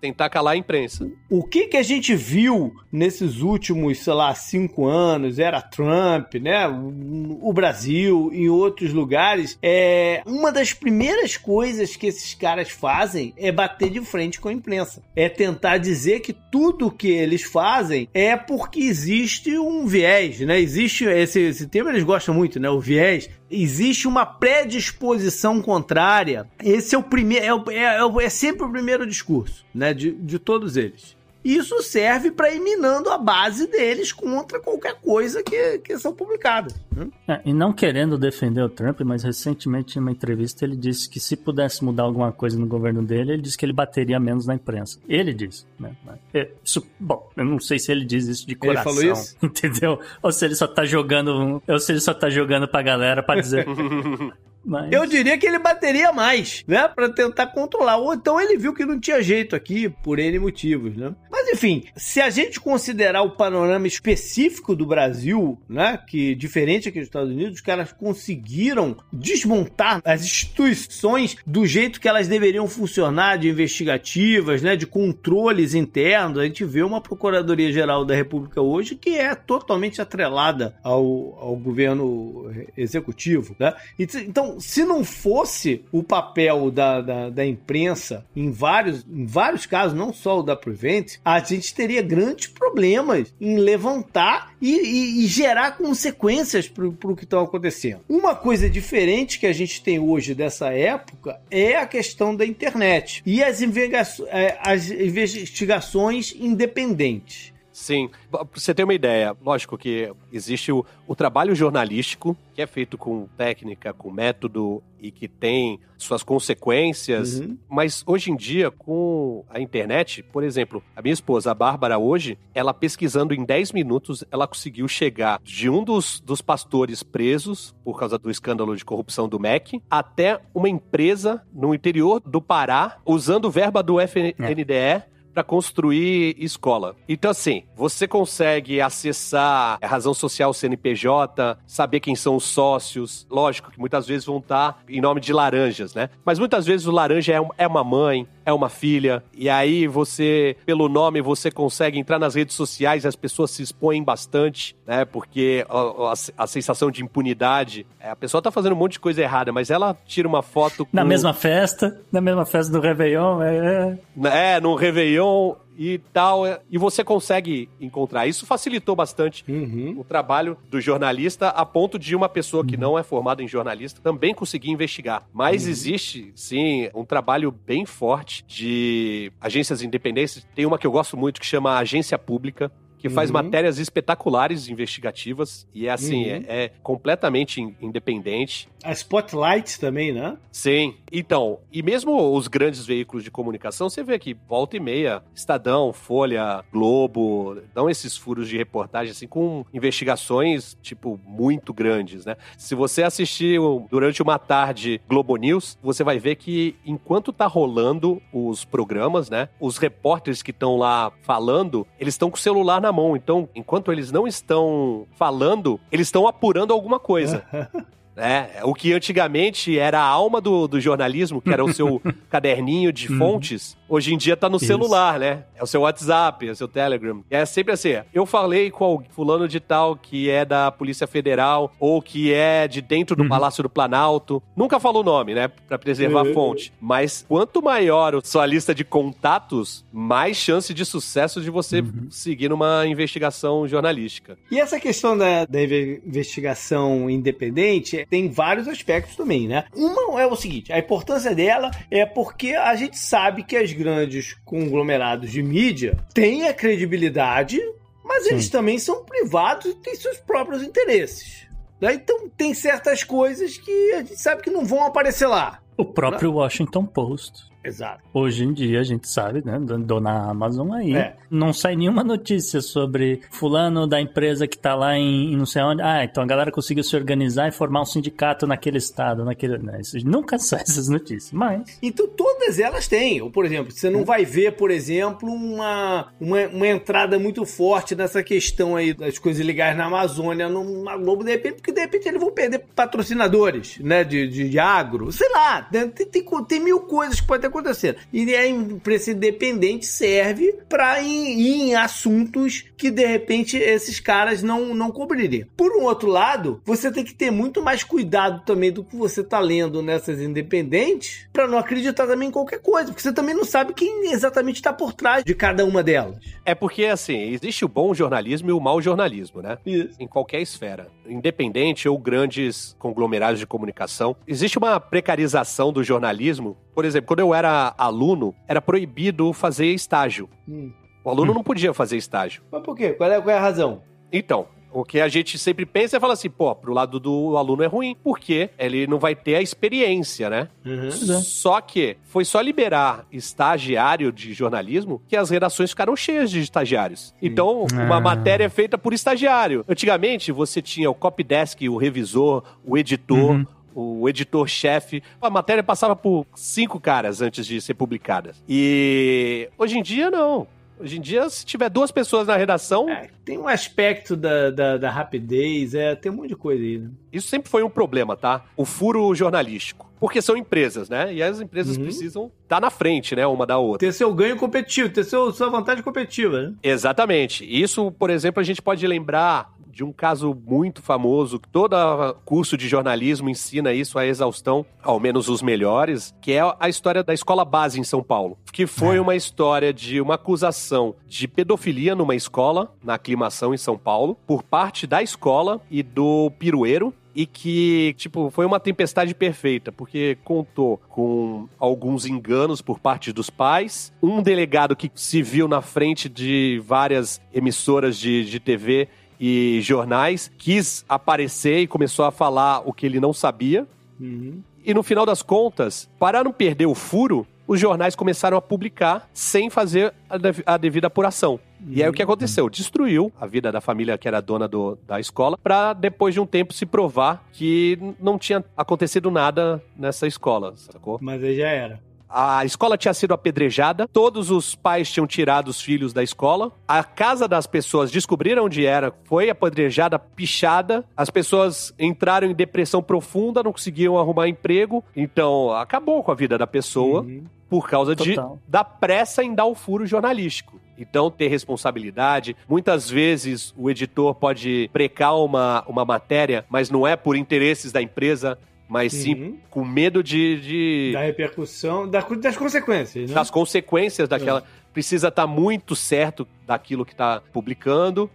Speaker 4: tentar calar a imprensa.
Speaker 2: O que que a gente viu nesses últimos, sei lá, cinco anos, era Trump, né? O Brasil e outros lugares, é uma das primeiras coisas que esses caras fazem é bater de frente com a imprensa. É tentar dizer que tudo que eles fazem é porque existe um viés, né? Existe esse, esse termo eles gostam muito, né? O viés existe uma predisposição contrária. Esse é o primeiro, é, é, é, sempre o primeiro discurso, né, de, de todos eles. Isso serve para ir minando a base deles contra qualquer coisa que, que são publicadas.
Speaker 3: Né? É, e não querendo defender o Trump, mas recentemente em uma entrevista ele disse que se pudesse mudar alguma coisa no governo dele, ele disse que ele bateria menos na imprensa. Ele disse, né? É, isso, bom, eu não sei se ele diz isso de coração. Ele falou isso? Entendeu? Ou se ele só tá jogando, ou se ele só tá jogando pra galera para dizer
Speaker 2: Mas... Eu diria que ele bateria mais, né? Pra tentar controlar. Ou então ele viu que não tinha jeito aqui, por N motivos, né? Mas enfim, se a gente considerar o panorama específico do Brasil, né? Que diferente aqui dos Estados Unidos, os caras conseguiram desmontar as instituições do jeito que elas deveriam funcionar, de investigativas, né? De controles internos. A gente vê uma Procuradoria-Geral da República hoje que é totalmente atrelada ao, ao governo executivo, né? Então, se não fosse o papel da, da, da, imprensa em vários, em vários casos, não só o da Prevent, a gente teria grandes problemas em levantar e, e, e gerar consequências para o que está acontecendo. Uma coisa diferente que a gente tem hoje dessa época é a questão da internet e as, é, as investigações independentes.
Speaker 4: Sim. Pra você ter uma ideia, lógico que existe o, o trabalho jornalístico, que é feito com técnica, com método e que tem suas consequências, uhum. mas hoje em dia, com a internet, por exemplo, a minha esposa, a Bárbara, hoje, ela pesquisando em 10 minutos, ela conseguiu chegar de um dos, dos pastores presos por causa do escândalo de corrupção do MEC até uma empresa no interior do Pará usando verba do FNDE. É para construir escola. Então, assim, você consegue acessar a razão social CNPJ, saber quem são os sócios. Lógico que muitas vezes vão estar em nome de laranjas, né? Mas muitas vezes o laranja é, é uma mãe, é uma filha, e aí você, pelo nome, você consegue entrar nas redes sociais e as pessoas se expõem bastante, né? Porque a, a, a sensação de impunidade, é, a pessoa tá fazendo um monte de coisa errada, mas ela tira uma foto com...
Speaker 3: Na mesma festa, na mesma festa do Réveillon, é...
Speaker 4: É, é no Réveillon, e tal. E você consegue encontrar. Isso facilitou bastante uhum. o trabalho do jornalista, a ponto de uma pessoa que uhum. não é formada em jornalista também conseguir investigar. Mas uhum. existe, sim, um trabalho bem forte de agências independentes. Tem uma que eu gosto muito que chama Agência Pública, que faz uhum. matérias espetaculares investigativas e é assim, uhum. é, é, completamente independente.
Speaker 2: A Spotlight também, né?
Speaker 4: Sim. Então, e mesmo os grandes veículos de comunicação, você vê que volta e meia, Estadão, Folha, Globo, dão esses furos de reportagem assim com investigações, tipo, muito grandes, né? Se você assistir durante uma tarde Globo News, você vai ver que enquanto tá rolando os programas, né, os repórteres que estão lá falando, eles estão com o celular na na mão. Então, enquanto eles não estão falando, eles estão apurando alguma coisa. É, o que antigamente era a alma do, do jornalismo, que era o seu caderninho de uhum. fontes, hoje em dia tá no Isso. celular, né? É o seu WhatsApp, é o seu Telegram. É sempre assim, eu falei com o fulano de tal que é da Polícia Federal ou que é de dentro do uhum. Palácio do Planalto. Nunca falou o nome, né? Pra preservar uhum. a fonte. Mas quanto maior a sua lista de contatos, mais chance de sucesso de você uhum. seguir numa investigação jornalística.
Speaker 2: E essa questão da, da investigação independente tem vários aspectos também, né? Uma é o seguinte: a importância dela é porque a gente sabe que as grandes conglomerados de mídia têm a credibilidade, mas Sim. eles também são privados e têm seus próprios interesses. Né? Então tem certas coisas que a gente sabe que não vão aparecer lá.
Speaker 3: O próprio? Washington Post.
Speaker 2: Exato.
Speaker 3: Hoje em dia a gente sabe, né? Dona Amazon aí. É. Não sai nenhuma notícia sobre fulano da empresa que tá lá em, em, não sei onde. Ah, então a galera conseguiu se organizar e formar um sindicato naquele estado, naquele. Né? Isso, nunca sai essas notícias, mas.
Speaker 2: Então todas elas têm. Ou, por exemplo, você não vai ver, por exemplo, uma, uma, uma entrada muito forte nessa questão aí das coisas ilegais na Amazônia, numa Globo, de repente, porque de repente eles vão perder patrocinadores, né? De, de, de agro. Sei lá, tem, tem, tem mil coisas que podem acontecendo. E a imprensa independente serve para ir, em assuntos que de repente esses caras não, não cobririam. Por um outro lado, você tem que ter muito mais cuidado também do que você tá lendo nessas independentes para não acreditar também em qualquer coisa, porque você também não sabe quem exatamente está por trás de cada uma delas.
Speaker 4: É porque assim, existe o bom jornalismo e o mau jornalismo, né? Isso. Em qualquer esfera, independente ou grandes conglomerados de comunicação, existe uma precarização do jornalismo. Por exemplo, quando eu era aluno, era proibido fazer estágio. Hum. O aluno hum. não podia fazer estágio.
Speaker 2: Mas por quê? Qual é, qual é a razão?
Speaker 4: Então, o que a gente sempre pensa é falar assim, pô, pro lado do aluno é ruim, porque ele não vai ter a experiência, né? Uhum. Só que foi só liberar estagiário de jornalismo que as redações ficaram cheias de estagiários. Então, uma ah. matéria é feita por estagiário. Antigamente, você tinha o copydesk, o revisor, o editor, uhum o editor-chefe. A matéria passava por cinco caras antes de ser publicada. E hoje em dia, não. Hoje em dia, se tiver duas pessoas na redação. É,
Speaker 2: tem um aspecto da, da, da, rapidez, é, tem um monte de coisa aí, né?
Speaker 4: Isso sempre foi um problema, tá? O furo jornalístico. Porque são empresas, né? E as empresas uhum. precisam estar tá na frente, né? Uma da outra.
Speaker 2: Ter seu ganho competitivo, ter seu, sua vantagem competitiva, né?
Speaker 4: Exatamente. Isso, por exemplo, a gente pode lembrar de um caso muito famoso, todo curso de jornalismo ensina isso a exaustão, ao menos os melhores, que é a história da escola base em São Paulo, que foi é. uma história de uma acusação de pedofilia numa escola, na aclimação em São Paulo, por parte da escola e do pirueiro, e que, tipo, foi uma tempestade perfeita, porque contou com alguns enganos por parte dos pais, um delegado que se viu na frente de várias emissoras de, de TV e jornais, quis aparecer e começou a falar o que ele não sabia. Uhum. E no final das contas, para não perder o furo, os jornais começaram a publicar sem fazer a, dev a devida apuração. Uhum. E aí o que aconteceu? Destruiu a vida da família que era dona do, da escola, para depois de um tempo se provar que não tinha acontecido nada nessa escola, sacou?
Speaker 2: Mas aí já era.
Speaker 4: A escola tinha sido apedrejada, todos os pais tinham tirado os filhos da escola, a casa das pessoas descobriram onde era, foi apedrejada, pichada, as pessoas entraram em depressão profunda, não conseguiam arrumar emprego, então acabou com a vida da pessoa.
Speaker 2: Uhum.
Speaker 4: Por causa de, da pressa em dar o furo jornalístico. Então, ter responsabilidade. Muitas vezes o editor pode precar uma, uma matéria, mas não é por interesses da empresa, mas sim
Speaker 2: Uhum.
Speaker 4: com medo de, de-
Speaker 2: Da repercussão, da- das consequências, né?
Speaker 4: das consequências daquela. Precisa estar muito certo daquilo que está publicando.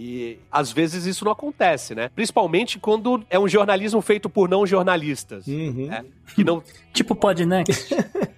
Speaker 4: E às vezes isso não acontece, né? Principalmente quando é um jornalismo feito por não jornalistas.
Speaker 2: Uhum.
Speaker 4: É. Que não,
Speaker 3: Tipo Podnext.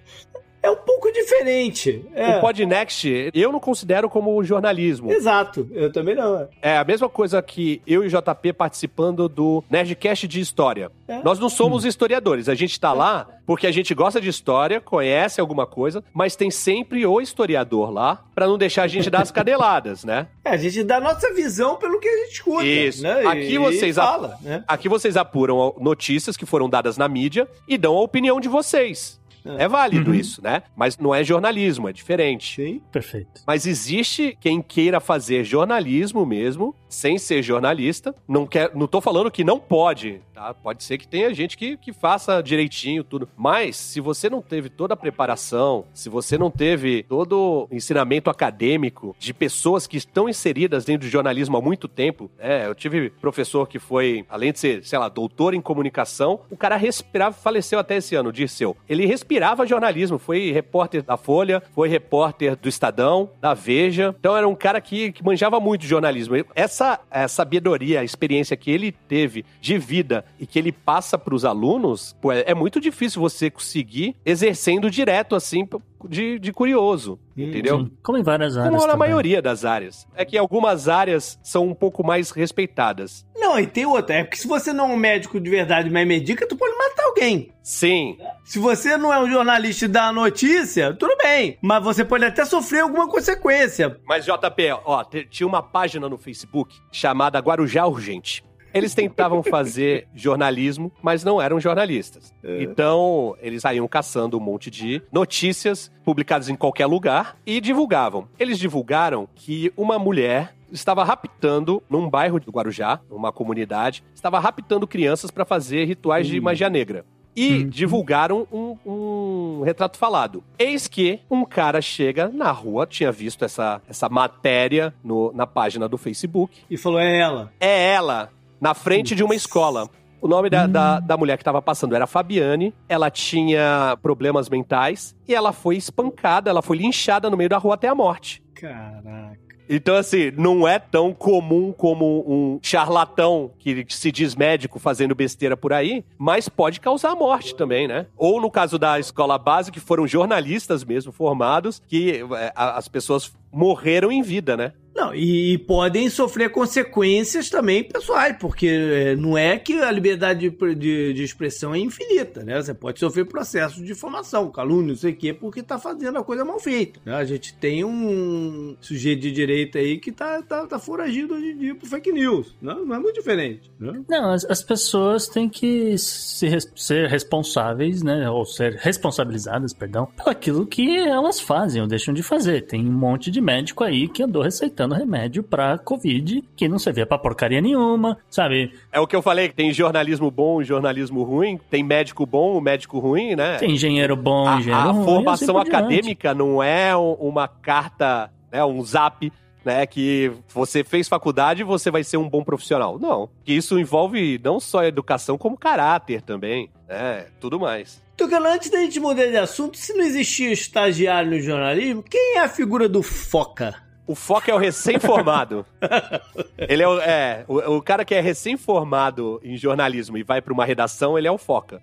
Speaker 2: É um pouco diferente. É.
Speaker 4: O Podnext, eu não considero como jornalismo.
Speaker 2: Exato, eu também não. é.
Speaker 4: É a mesma coisa que eu e o JP participando do Nerdcast de História.
Speaker 2: É.
Speaker 4: Nós não somos historiadores, a gente tá lá porque a gente gosta de história, conhece alguma coisa, mas tem sempre o historiador lá pra não deixar a gente dar as cadeladas, né?
Speaker 2: É, a gente dá a nossa visão pelo que a gente escuta.
Speaker 4: Isso.
Speaker 2: Né?
Speaker 4: Aqui vocês
Speaker 2: e
Speaker 4: ap-
Speaker 2: fala, né?
Speaker 4: Aqui vocês apuram notícias que foram dadas na mídia e dão a opinião de vocês. É válido
Speaker 3: Uhum.
Speaker 4: isso, né? Mas não é jornalismo, é diferente.
Speaker 2: Sim.
Speaker 3: Perfeito.
Speaker 4: Mas existe quem queira fazer jornalismo mesmo, sem ser jornalista. Não, quer, não tô falando que não pode, tá? Pode ser que tenha gente que, que faça direitinho tudo. Mas, se você não teve toda a preparação, se você não teve todo o ensinamento acadêmico de pessoas que estão inseridas dentro do jornalismo há muito tempo, é, eu tive professor que foi, além de ser, sei lá, doutor em comunicação, o cara respirava, faleceu até esse ano, Dirceu. Ele respirava jornalismo, foi repórter da Folha, foi repórter do Estadão, da Veja. Então era um cara que, que manjava muito jornalismo. Essa, essa sabedoria, a experiência que ele teve de vida e que ele passa para os alunos, pô, é, é muito difícil você conseguir exercendo direto assim de, de curioso, entendeu?
Speaker 3: Sim. Como em várias áreas.
Speaker 4: Como na
Speaker 3: também.
Speaker 4: maioria das áreas. É que algumas áreas são um pouco mais respeitadas.
Speaker 2: Não, e tem outra. É porque se você não é um médico de verdade, mas medica, tu pode matar alguém.
Speaker 4: Sim,
Speaker 2: Se você não é um jornalista e dá a notícia, tudo bem. Mas você pode até sofrer alguma consequência.
Speaker 4: Mas, JP, ó, tinha uma página no Facebook chamada Guarujá Urgente. Eles tentavam fazer jornalismo, mas não eram jornalistas. Então, eles saíam caçando um monte de notícias publicadas em qualquer lugar e divulgavam. Eles divulgaram que uma mulher estava raptando num bairro do Guarujá, numa comunidade, estava raptando crianças para fazer rituais de magia negra. E divulgaram um, um retrato falado. Eis que um cara chega na rua, tinha visto essa, essa matéria no- na página do Facebook.
Speaker 2: E falou, é ela.
Speaker 4: É ela, na frente de uma escola. O nome da, da, da mulher que estava passando era Fabiane. Ela tinha problemas mentais e ela foi espancada, ela foi linchada no meio da rua até a morte.
Speaker 2: Caraca.
Speaker 4: Então, assim, não é tão comum como um charlatão que se diz médico fazendo besteira por aí, mas pode causar morte também, né? Ou no caso da escola base, que foram jornalistas mesmo formados, que é, as pessoas morreram em vida, né?
Speaker 2: Não, e, e podem sofrer consequências também pessoais, porque é, não é que a liberdade de, de- de expressão é infinita, né? Você pode sofrer processo de difamação, calúnia, não sei o quê, porque tá fazendo a coisa mal feita. né? A gente tem um sujeito de direita aí que tá, tá, tá foragido hoje em dia por fake news. Não, não é muito diferente. Né?
Speaker 3: Não, as, as pessoas têm que se ser responsáveis, né? Ou ser responsabilizadas, perdão, pelo aquilo que elas fazem ou deixam de fazer. Tem um monte de médico aí que andou receitando remédio pra Covid que não servia pra porcaria nenhuma, sabe?
Speaker 4: É o que eu falei, que tem jornalismo bom e jornalismo ruim, tem médico bom e médico ruim, né?
Speaker 3: Tem engenheiro bom,
Speaker 4: a,
Speaker 3: engenheiro
Speaker 4: a
Speaker 3: ruim.
Speaker 4: formação
Speaker 3: assim
Speaker 4: acadêmica não é um- uma carta, né, um zap, né, que você fez faculdade e você vai ser um bom profissional. Não, que isso envolve não só educação, como caráter também, né, tudo mais.
Speaker 2: Tucano, antes da gente mudar de assunto, se não existia estagiário no jornalismo, quem é a figura do Foca?
Speaker 4: O foco é o recém-formado. ele é, o, é o, o cara que é recém-formado em jornalismo e vai para uma redação, ele é o foca.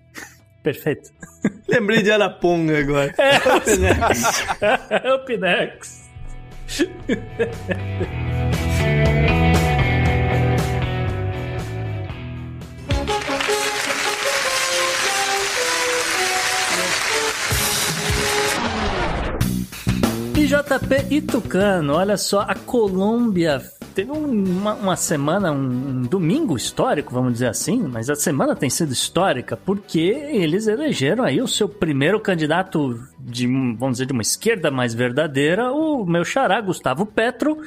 Speaker 3: Perfeito.
Speaker 2: Lembrei de Araponga agora.
Speaker 3: É o Pinex. E JP e Tucano, olha só, a Colômbia teve uma, uma semana, um, um, domingo histórico, vamos dizer assim, mas a semana tem sido histórica porque eles elegeram aí o seu primeiro candidato de, vamos dizer, de uma esquerda mais verdadeira, o meu xará, Gustavo Petro,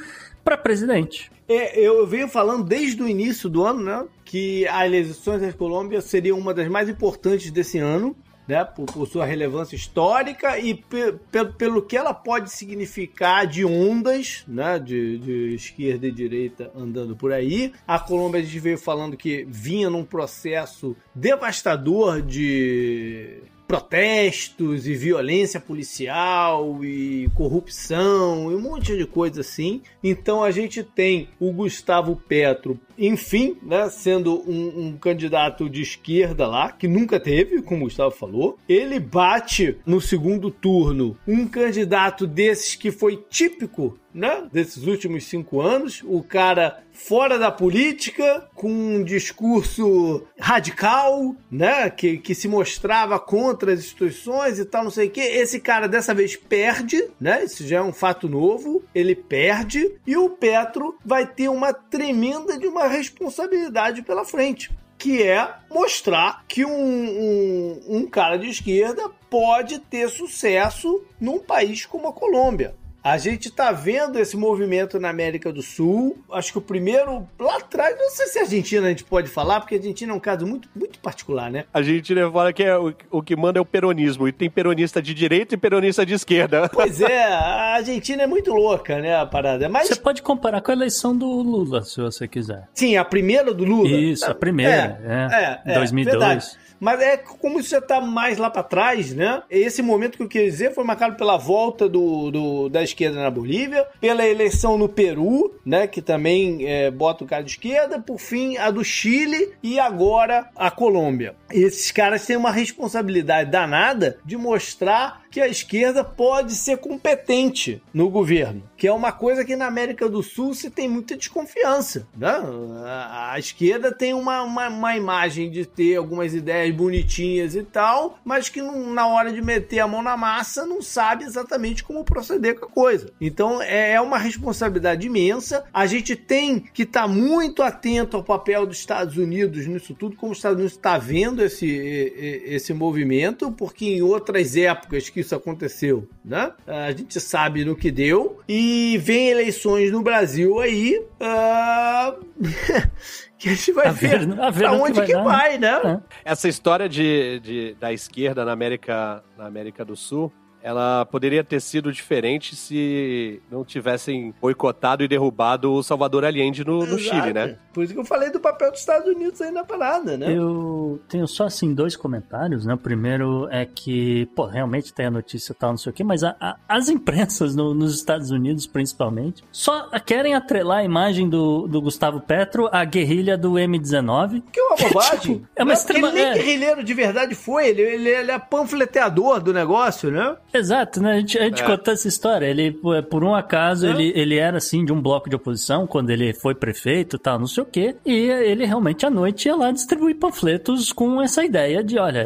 Speaker 3: para presidente.
Speaker 2: É, eu venho falando desde o início do ano, né, que as eleições da Colômbia seriam uma das mais importantes desse ano né, por, por, sua relevância histórica e pe, pe, pelo que ela pode significar de ondas né, de, de, esquerda e direita andando por aí. A Colômbia, a gente veio falando que vinha num processo devastador de protestos e violência policial e corrupção e um monte de coisa assim. Então a gente tem o Gustavo Petro, enfim, né, sendo um, um, candidato de esquerda lá, que nunca teve, como o Gustavo falou. Ele bate no segundo turno um candidato desses que foi típico né, desses últimos cinco anos, o cara fora da política, com um discurso radical, né, que, que se mostrava contra as instituições e tal, não sei o que. Esse cara dessa vez perde, né, isso já é um fato novo, ele perde, e o Petro vai ter uma tremenda de uma responsabilidade pela frente que é mostrar que um, um, um, cara de esquerda pode ter sucesso num país como a Colômbia. A gente tá vendo esse movimento na América do Sul. Acho que o primeiro, lá atrás, não sei se a Argentina a gente pode falar, porque a Argentina é um caso muito, muito particular, né?
Speaker 4: A Argentina fala que é, o, o que manda é o peronismo. E tem peronista de direita e peronista de esquerda.
Speaker 2: Pois é, a Argentina é muito louca, né, a parada. Mas...
Speaker 3: Você pode comparar com a eleição do Lula, se você quiser.
Speaker 2: Sim, a primeira do Lula.
Speaker 3: Isso, a primeira. É, é, é 2002. Verdade.
Speaker 2: Mas é como isso já está mais lá para trás, né? Esse momento que eu queria dizer foi marcado pela volta do, do da esquerda na Bolívia, pela eleição no Peru, né? Que também é, bota o cara de esquerda, por fim a do Chile e agora a Colômbia. Esses caras têm uma responsabilidade danada de mostrar que a esquerda pode ser competente no governo, que é uma coisa que na América do Sul se tem muita desconfiança. Né? A, esquerda tem uma, uma, uma, imagem de ter algumas ideias bonitinhas e tal, mas que não, na hora de meter a mão na massa não sabe exatamente como proceder com a coisa. Então é, é uma responsabilidade imensa. A gente tem que estar tá muito atento ao papel dos Estados Unidos nisso tudo, como os Estados Unidos está vendo esse, esse movimento, porque em outras épocas que isso aconteceu, né? A gente sabe no que deu e vem eleições no Brasil aí. Uh... que a gente vai a ver, ver, a ver aonde que, vai, que vai, né?
Speaker 4: É. Essa história de, de, da esquerda na América, na América do Sul ela poderia ter sido diferente se não tivessem boicotado e derrubado o Salvador Allende no, no Chile, né?
Speaker 2: Por isso que eu falei do papel dos Estados Unidos aí na parada, né?
Speaker 3: Eu tenho só, assim, dois comentários, né? O primeiro é que, pô, realmente tem a notícia e tal, não sei o quê, mas a, a, as imprensas no, nos Estados Unidos, principalmente, só querem atrelar a imagem do, do Gustavo Petro à guerrilha do M19.
Speaker 2: Que é uma bobagem. tipo, é uma extrema... Ele nem é... guerrilheiro de verdade foi, ele, ele, ele é panfleteador do negócio, né?
Speaker 3: Exato, né? A gente, a gente é. contou essa história. Ele, por um acaso, é. ele, ele era assim de um bloco de oposição quando ele foi prefeito e tal, não sei o quê. E ele realmente à noite ia lá distribuir panfletos com essa ideia de: olha,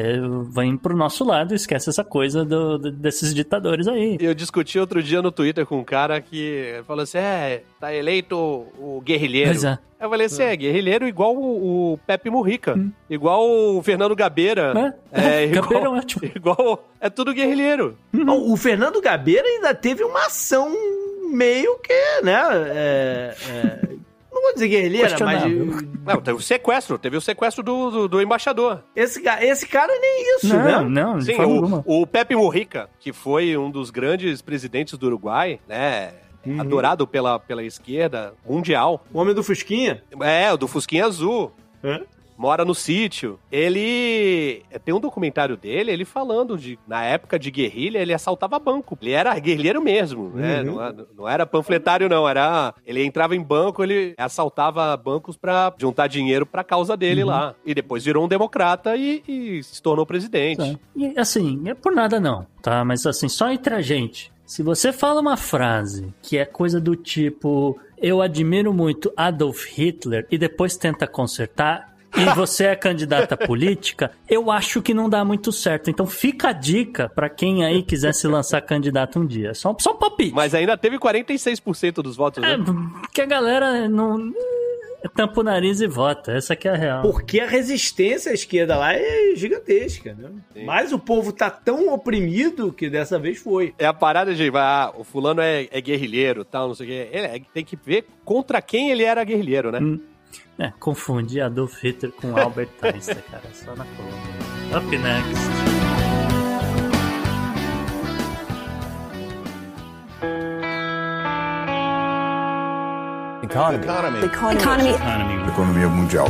Speaker 3: vem pro nosso lado, esquece essa coisa do, desses ditadores aí.
Speaker 4: Eu discuti outro dia no Twitter com um cara que falou assim: é, tá eleito o guerrilheiro. Exato. É. Eu falei assim, é, guerrilheiro igual o, o Pepe Murrica, hum. igual o Fernando Gabeira. É, é igual, Gabeira é ótimo. Igual, é tudo guerrilheiro.
Speaker 2: Uhum. O Fernando Gabeira ainda teve uma ação meio que, né, é, é, não vou dizer guerrilheira, mas...
Speaker 4: Não, teve o sequestro, teve o sequestro do, do, do embaixador.
Speaker 2: Esse, esse cara nem isso,
Speaker 3: não,
Speaker 2: né?
Speaker 3: Não,
Speaker 4: Sim, o, o Pepe Murrica, que foi um dos grandes presidentes do Uruguai, né, Uhum. adorado pela, pela esquerda mundial.
Speaker 2: O homem do Fusquinha?
Speaker 4: É, o do Fusquinha Azul. É? Mora no sítio. Ele. Tem um documentário dele, ele falando de. Na época de guerrilha, ele assaltava banco. Ele era guerrilheiro mesmo, né? uhum. Não, não, era panfletário, não. Era. Ele entrava em banco, ele assaltava bancos para juntar dinheiro pra causa dele uhum. lá. E depois virou um democrata e, e se tornou presidente. É.
Speaker 3: E assim, é por nada não, tá? Mas assim, só entre a gente. Se você fala uma frase que é coisa do tipo eu admiro muito Adolf Hitler e depois tenta consertar, e você é candidata política, eu acho que não dá muito certo. Então fica a dica para quem aí quiser se lançar candidato um dia. Só, só um palpite.
Speaker 4: Mas ainda teve 46% dos votos, né?
Speaker 3: É, que a galera não tampa o nariz e vota. Essa que é a real.
Speaker 2: Porque a resistência à esquerda lá é gigantesca, né?
Speaker 4: Sim.
Speaker 2: Mas o povo tá tão oprimido que dessa vez foi.
Speaker 4: É a parada de, ah, o fulano é, é guerrilheiro, tal, não sei o quê. Ele é- tem que ver contra quem ele era guerrilheiro, né?
Speaker 3: Hum. É, confundi Adolf Hitler com Albert Einstein, cara. Só na coluna. Up next.
Speaker 5: Economy.
Speaker 6: Economy.
Speaker 3: Economy.
Speaker 5: Economia mundial.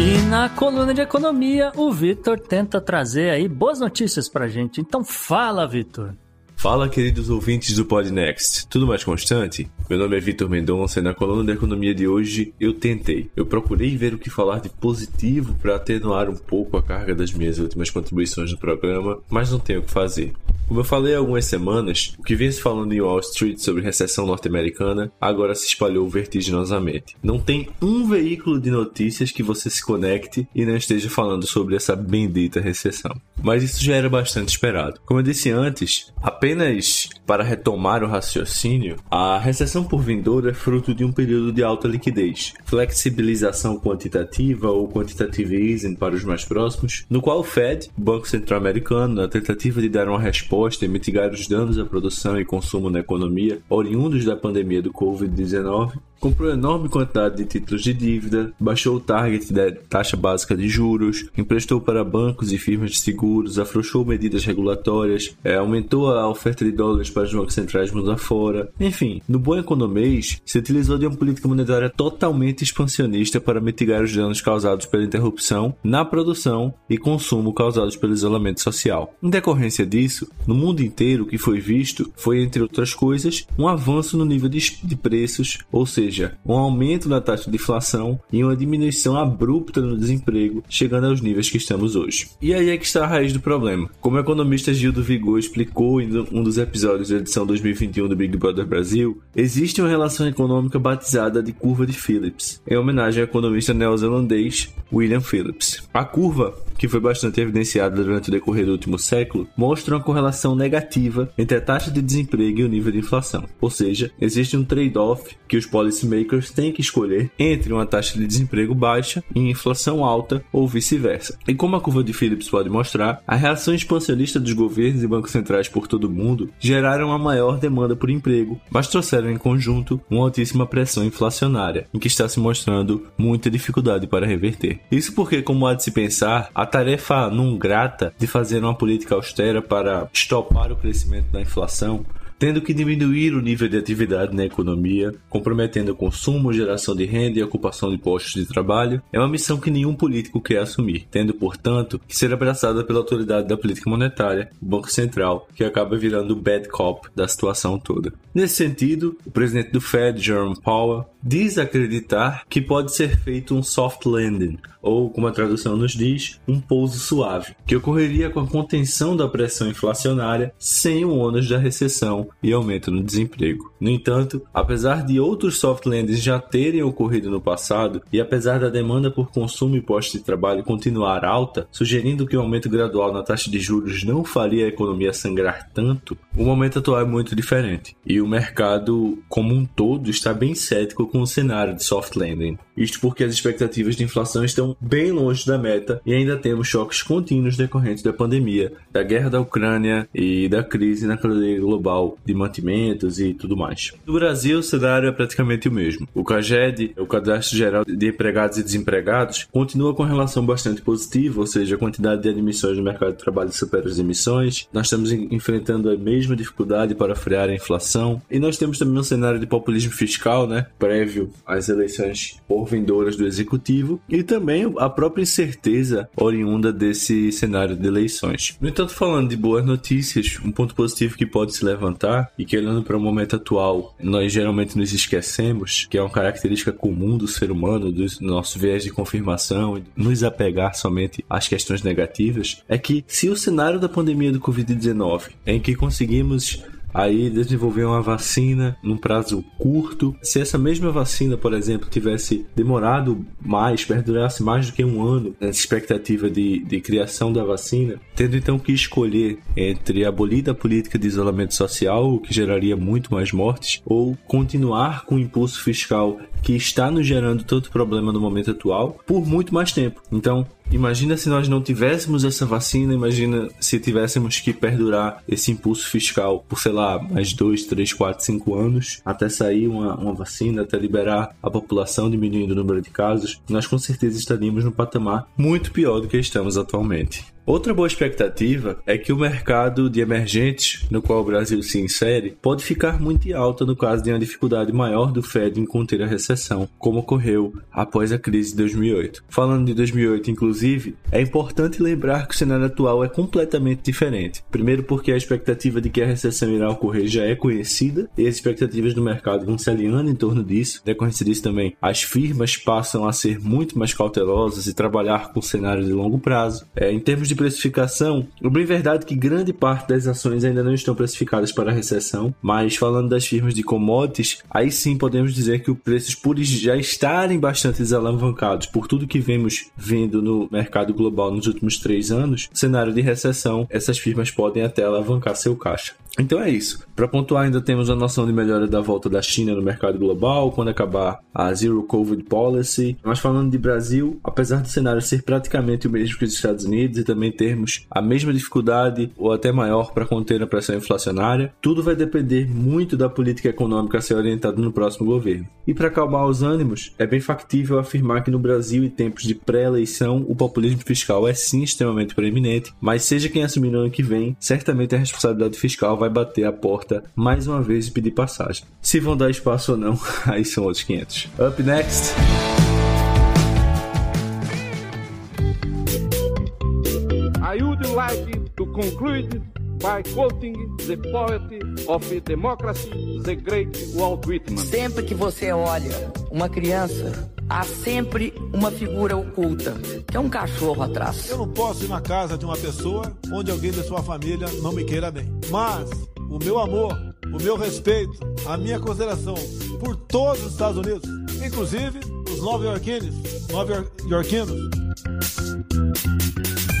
Speaker 3: E na coluna de economia, o Vitor tenta trazer aí boas notícias pra gente. Então fala, Vitor.
Speaker 7: Fala, queridos ouvintes do Podnext. Tudo mais constante? Meu nome é Vitor Mendonça e na coluna da economia de hoje eu tentei. Eu procurei ver o que falar de positivo para atenuar um pouco a carga das minhas últimas contribuições no programa, mas não tenho o que fazer. Como eu falei há algumas semanas, o que vinha se falando em Wall Street sobre recessão norte-americana agora se espalhou vertiginosamente. Não tem um veículo de notícias que você se conecte e não esteja falando sobre essa bendita recessão. Mas isso já era bastante esperado. Como eu disse antes, apenas para retomar o raciocínio, a recessão por vindouro é fruto de um período de alta liquidez, flexibilização quantitativa ou quantitative easing para os mais próximos, no qual o Fed, Banco Central Americano, na tentativa de dar uma resposta e mitigar os danos à produção e consumo na economia oriundos da pandemia do Covid-19, comprou enorme quantidade de títulos de dívida, baixou o target da taxa básica de juros, emprestou para bancos e firmas de seguros, afrouxou medidas regulatórias, eh, aumentou a oferta de dólares para os bancos centrais mundo afora. Enfim, no bom economês, se utilizou de uma política monetária totalmente expansionista para mitigar os danos causados pela interrupção na produção e consumo causados pelo isolamento social. Em decorrência disso, no mundo inteiro o que foi visto foi, entre outras coisas, um avanço no nível de preços, ou seja, um aumento na taxa de inflação e uma diminuição abrupta no desemprego, chegando aos níveis que estamos hoje. E aí é que está a raiz do problema. Como o economista Gildo Vigor explicou em um dos episódios da edição 2021 do Big Brother Brasil, existe uma relação econômica batizada de curva de Phillips, em homenagem ao economista neozelandês William Phillips. A curva, que foi bastante evidenciada durante o decorrer do último século, mostra uma correlação negativa entre a taxa de desemprego e o nível de inflação. Ou seja, existe um trade-off que os policymakers têm que escolher entre uma taxa de desemprego baixa e inflação alta ou vice-versa. E como a curva de Phillips pode mostrar, a reação expansionista dos governos e bancos centrais por todo o mundo geraram uma maior demanda por emprego, mas trouxeram em conjunto uma altíssima pressão inflacionária, em que está se mostrando muita dificuldade para reverter. Isso porque, como há de se pensar, a tarefa não grata de fazer uma política austera para estopar o crescimento da inflação tendo que diminuir o nível de atividade na economia, comprometendo o consumo, geração de renda e ocupação de postos de trabalho, é uma missão que nenhum político quer assumir, tendo, portanto, que ser abraçada pela autoridade da política monetária, o Banco Central, que acaba virando o bad cop da situação toda. Nesse sentido, o presidente do Fed, Jerome Powell, diz acreditar que pode ser feito um soft landing, ou, como a tradução nos diz, um pouso suave, que ocorreria com a contenção da pressão inflacionária sem o ônus da recessão e aumento no desemprego. No entanto, apesar de outros soft landings já terem ocorrido no passado e apesar da demanda por consumo e postos de trabalho continuar alta, sugerindo que o aumento gradual na taxa de juros não faria a economia sangrar tanto, o momento atual é muito diferente e o mercado como um todo está bem cético com o cenário de soft landing. Isto porque as expectativas de inflação estão bem longe da meta e ainda temos choques contínuos decorrentes da pandemia, da guerra da Ucrânia e da crise na cadeia global de mantimentos e tudo mais. No Brasil, o cenário é praticamente o mesmo. O CAGED, o Cadastro Geral de Empregados e Desempregados, continua com relação bastante positiva, ou seja, a quantidade de admissões no mercado de trabalho supera as emissões. Nós estamos enfrentando a mesma dificuldade para frear a inflação e nós temos também um cenário de populismo fiscal, né, prévio às eleições por vindouras do executivo e também a própria incerteza oriunda desse cenário de eleições. No entanto, falando de boas notícias, um ponto positivo que pode se levantar e que olhando para o momento atual, nós geralmente nos esquecemos, que é uma característica comum do ser humano, do nosso viés de confirmação, nos apegar somente às questões negativas, é que se o cenário da pandemia do Covid-19, em que conseguimos aí desenvolver uma vacina num prazo curto. Se essa mesma vacina, por exemplo, tivesse demorado mais, perdurasse mais do que um ano nessa expectativa de, de criação da vacina, tendo então que escolher entre abolir a política de isolamento social, o que geraria muito mais mortes, ou continuar com o impulso fiscal que está nos gerando tanto problema no momento atual por muito mais tempo. Então, Imagina se nós não tivéssemos essa vacina, imagina se tivéssemos que perdurar esse impulso fiscal por, sei lá, mais 2, 3, 4, 5 anos, até sair uma, uma vacina, até liberar a população, diminuindo o número de casos, nós com certeza estaríamos no patamar muito pior do que estamos atualmente. Outra boa expectativa é que o mercado de emergentes, no qual o Brasil se insere, pode ficar muito alto no caso de uma dificuldade maior do Fed em conter a recessão, como ocorreu após a crise de 2008. Falando de 2008, inclusive, é importante lembrar que o cenário atual é completamente diferente. Primeiro, porque a expectativa de que a recessão irá ocorrer já é conhecida e as expectativas do mercado vão se alinhando em torno disso. Decorrência disso também, as firmas passam a ser muito mais cautelosas e trabalhar com cenário de longo prazo. É, em termos de precificação, é bem verdade que grande parte das ações ainda não estão precificadas para a recessão, mas falando das firmas de commodities, aí sim podemos dizer que os preços por já estarem bastante desalavancados por tudo que vemos vindo no mercado global nos últimos três anos, cenário de recessão, essas firmas podem até alavancar seu caixa. Então é isso. Para pontuar, ainda temos a noção de melhora da volta da China no mercado global quando acabar a Zero Covid Policy. Mas falando de Brasil, apesar do cenário ser praticamente o mesmo que os Estados Unidos e também termos a mesma dificuldade ou até maior para conter a pressão inflacionária, tudo vai depender muito da política econômica a ser orientada no próximo governo. E para acalmar os ânimos, é bem factível afirmar que no Brasil, em tempos de pré-eleição, o populismo fiscal é sim extremamente preeminente, mas seja quem assumir no ano que vem, certamente a responsabilidade fiscal vai bater a porta mais uma vez e pedir passagem. Se vão dar espaço ou não, aí são outros 500. Up next. Like to conclude by quoting the poet of democracy, the great Walt Whitman.
Speaker 5: Sempre que você olha uma criança, há sempre uma figura oculta, que é um cachorro atrás.
Speaker 6: Eu não posso ir na casa de uma pessoa onde alguém da sua família não me queira bem. Mas o meu amor, o meu respeito, a minha consideração por todos os Estados Unidos, inclusive os nova-iorquinos, nova-iorquinos.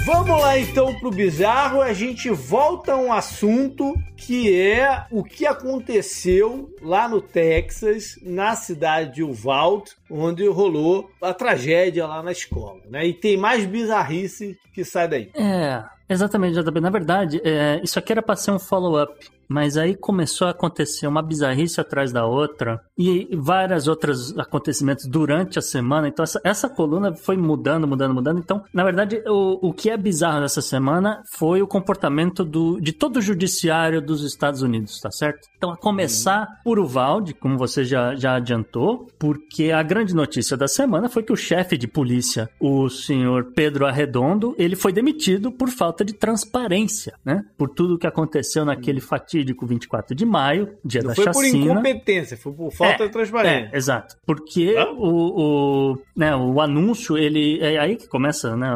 Speaker 2: Vamos lá então pro bizarro, a gente volta a um assunto que é o que aconteceu lá no Texas, na cidade de Uvalde, onde rolou a tragédia lá na escola, né? E tem mais bizarrice que sai daí.
Speaker 3: É, exatamente, JB. Na verdade, é, isso aqui era para ser um follow-up mas aí começou a acontecer uma bizarrice atrás da outra e vários outros acontecimentos durante a semana. Então, essa, essa coluna foi mudando, mudando, mudando. Então, na verdade, o, o que é bizarro dessa semana foi o comportamento do, de todo o judiciário dos Estados Unidos, tá certo? Então, a começar por Uvalde, como você já, já adiantou, porque a grande notícia da semana foi que o chefe de polícia, o senhor Pedro Arredondo, ele foi demitido por falta de transparência, né? Por tudo que aconteceu naquele fatídico fatídico 24 de maio, dia
Speaker 2: Não
Speaker 3: da
Speaker 2: foi
Speaker 3: chacina.
Speaker 2: por incompetência, foi por falta
Speaker 3: É,
Speaker 2: de transparência.
Speaker 3: É, exato. Porque o, o, né, o anúncio, ele. É aí que começa, né?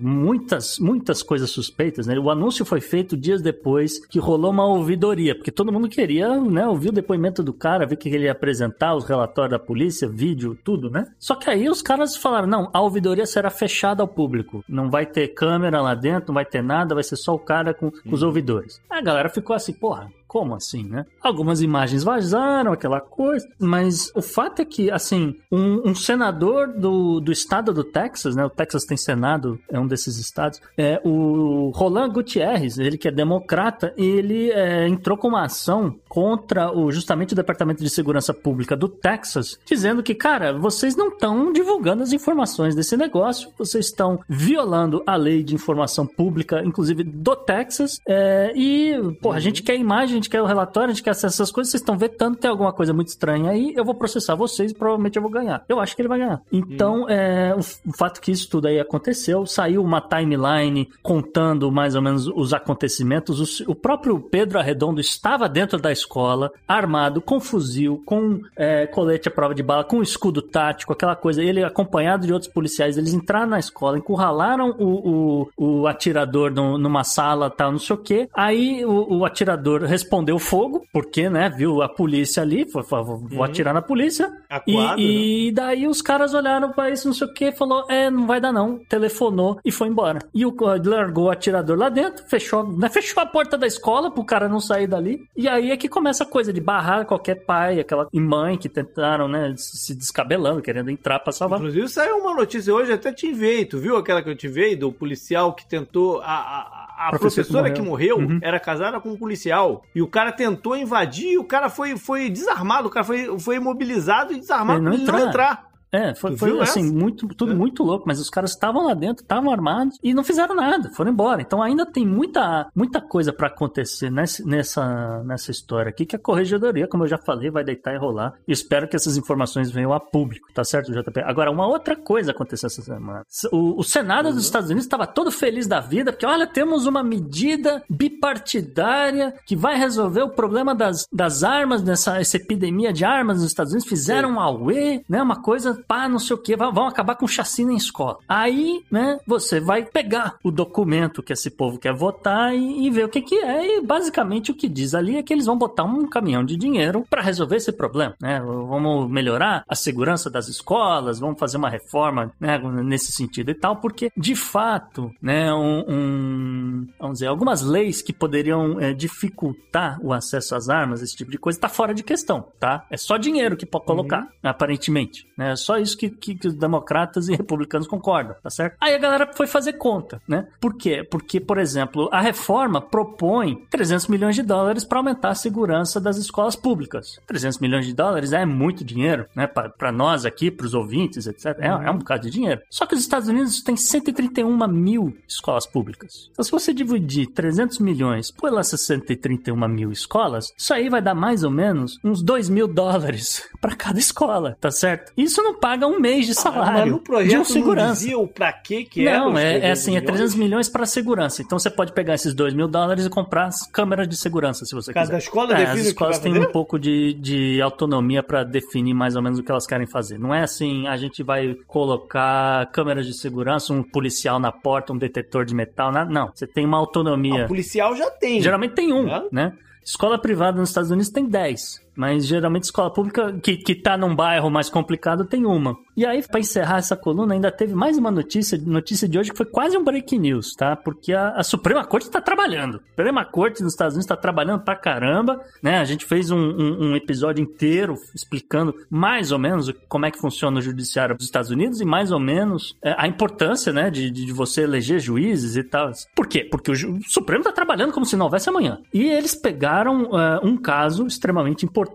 Speaker 3: Muitas, muitas coisas suspeitas, né? O anúncio foi feito dias depois que rolou uma ouvidoria, porque todo mundo queria, né, ouvir o depoimento do cara, ver o que ele ia apresentar, os relatórios da polícia, vídeo, tudo, né? Só que aí os caras falaram: não, a ouvidoria será fechada ao público. Não vai ter câmera lá dentro, não vai ter nada, vai ser só o cara com, com os ouvidores. A galera ficou assim, porra, como assim, né? Algumas imagens vazaram, aquela coisa, mas o fato é que, assim, um, um senador do, do estado do Texas, né? O Texas tem senado, é um desses estados, é o Roland Gutierrez, ele que é democrata, ele é, entrou com uma ação contra o justamente o Departamento de Segurança Pública do Texas, dizendo que, cara, vocês não estão divulgando as informações desse negócio, vocês estão violando a lei de informação pública, inclusive do Texas, é, e, pô, a gente quer imagem, a gente quer o relatório, a gente quer acessar essas coisas, vocês estão vetando, tem alguma coisa muito estranha aí, eu vou processar vocês e provavelmente eu vou ganhar. Eu acho que ele vai ganhar. Então, é, o, o fato que isso tudo aí aconteceu, saiu uma timeline contando mais ou menos os acontecimentos, o, o próprio Pedro Arredondo estava dentro da escola, armado, com fuzil, com é, colete à prova de bala, com escudo tático, aquela coisa. Ele, acompanhado de outros policiais, eles entraram na escola, encurralaram o, o, o atirador no, numa sala, tal, não sei o quê. Aí o, o atirador respondeu o fogo, porque, né, viu a polícia ali, foi, foi, vou
Speaker 2: Uhum.
Speaker 3: atirar na polícia.
Speaker 2: Acuado,
Speaker 3: e, e daí os caras olharam pra isso, não sei o que, falou, é, não vai dar não. Telefonou e foi embora. E o largou o atirador lá dentro, fechou, né, fechou a porta da escola pro cara não sair dali. E aí é que começa a coisa de barrar qualquer pai, aquela e mãe que tentaram, né, se descabelando, querendo entrar pra salvar.
Speaker 2: Inclusive, saiu uma notícia hoje, até te enviei. Tu viu aquela que eu te enviei do policial que tentou. A, a, a
Speaker 3: Professor que
Speaker 2: professora que morreu,
Speaker 3: Uhum.
Speaker 2: era casada com um policial. E o cara tentou invadir e o cara foi, foi desarmado. O cara foi, foi imobilizado e desarmado pra
Speaker 3: não
Speaker 2: ele não
Speaker 3: entrar. É, foi, foi assim,
Speaker 2: essa?
Speaker 3: muito, tudo
Speaker 2: É.
Speaker 3: muito louco, mas os caras estavam lá dentro, estavam armados e não fizeram nada, foram embora. Então ainda tem muita, muita coisa pra acontecer nessa, nessa, nessa história aqui, que a corregedoria, como eu já falei, vai deitar e rolar. E espero que essas informações venham a público, tá certo, JP? Agora, uma outra coisa aconteceu essa semana. O, o Senado
Speaker 2: Uhum.
Speaker 3: dos Estados Unidos estava todo feliz da vida, porque olha, temos uma medida bipartidária que vai resolver o problema das, das armas, nessa essa epidemia de armas nos Estados Unidos. Fizeram um auê, né? Uma coisa, pá, não sei o que, vão acabar com chacina em escola. Aí, né, você vai pegar o documento que esse povo quer votar e, e ver o que que é. E basicamente o que diz ali é que eles vão botar um caminhão de dinheiro para resolver esse problema, né? Vamos melhorar a segurança das escolas, vamos fazer uma reforma, né, nesse sentido e tal, porque de fato, né, um, um- vamos dizer, algumas leis que poderiam é, dificultar o acesso às armas, esse tipo de coisa, tá fora de questão, tá? É só dinheiro que pode colocar, aparentemente, né? Só isso que, que, que os democratas e republicanos concordam, tá certo? Aí a galera foi fazer conta, né? Por quê? Porque, por exemplo, a reforma propõe 300 milhões de dólares para aumentar a segurança das escolas públicas. 300 milhões de dólares é muito dinheiro, né? Para nós aqui, para os ouvintes, etc. É, é um bocado de dinheiro. Só que os Estados Unidos têm 131 mil escolas públicas. Então, se você dividir 300 milhões pelas 131 mil escolas, isso aí vai dar mais ou menos uns 2 mil dólares para cada escola, tá certo? Isso não paga um mês de
Speaker 2: Mas
Speaker 3: salário
Speaker 2: no projeto
Speaker 3: de um
Speaker 2: não
Speaker 3: segurança.
Speaker 2: dizia o pra quê que era
Speaker 3: Não, é, é
Speaker 2: 300
Speaker 3: assim, é 300 milhões para segurança. Então você pode pegar esses 2 mil dólares e comprar as câmeras de segurança, se você
Speaker 2: Cada
Speaker 3: quiser.
Speaker 2: escola
Speaker 3: É,
Speaker 2: define
Speaker 3: as
Speaker 2: que
Speaker 3: escolas têm um pouco de, de autonomia para definir mais ou menos o que elas querem fazer. Não é assim, a gente vai colocar câmeras de segurança, um policial na porta, um detetor de metal, nada. não. Você tem uma autonomia.
Speaker 2: O policial já tem.
Speaker 3: Geralmente tem um,
Speaker 2: É?
Speaker 3: né? Escola privada nos Estados Unidos tem 10. Mas geralmente escola pública que, que tá num bairro mais complicado tem uma. E aí, pra encerrar essa coluna, ainda teve mais uma notícia, notícia de hoje que foi quase um break news, tá? Porque a, a Suprema Corte tá trabalhando. A Suprema Corte nos Estados Unidos tá trabalhando pra caramba, né? A gente fez um, um- um episódio inteiro explicando mais ou menos como é que funciona o judiciário dos Estados Unidos e mais ou menos é, a importância, né, de, de você eleger juízes e tal. Por quê? Porque o, o Supremo tá trabalhando como se não houvesse amanhã. E eles pegaram é, um caso extremamente importante,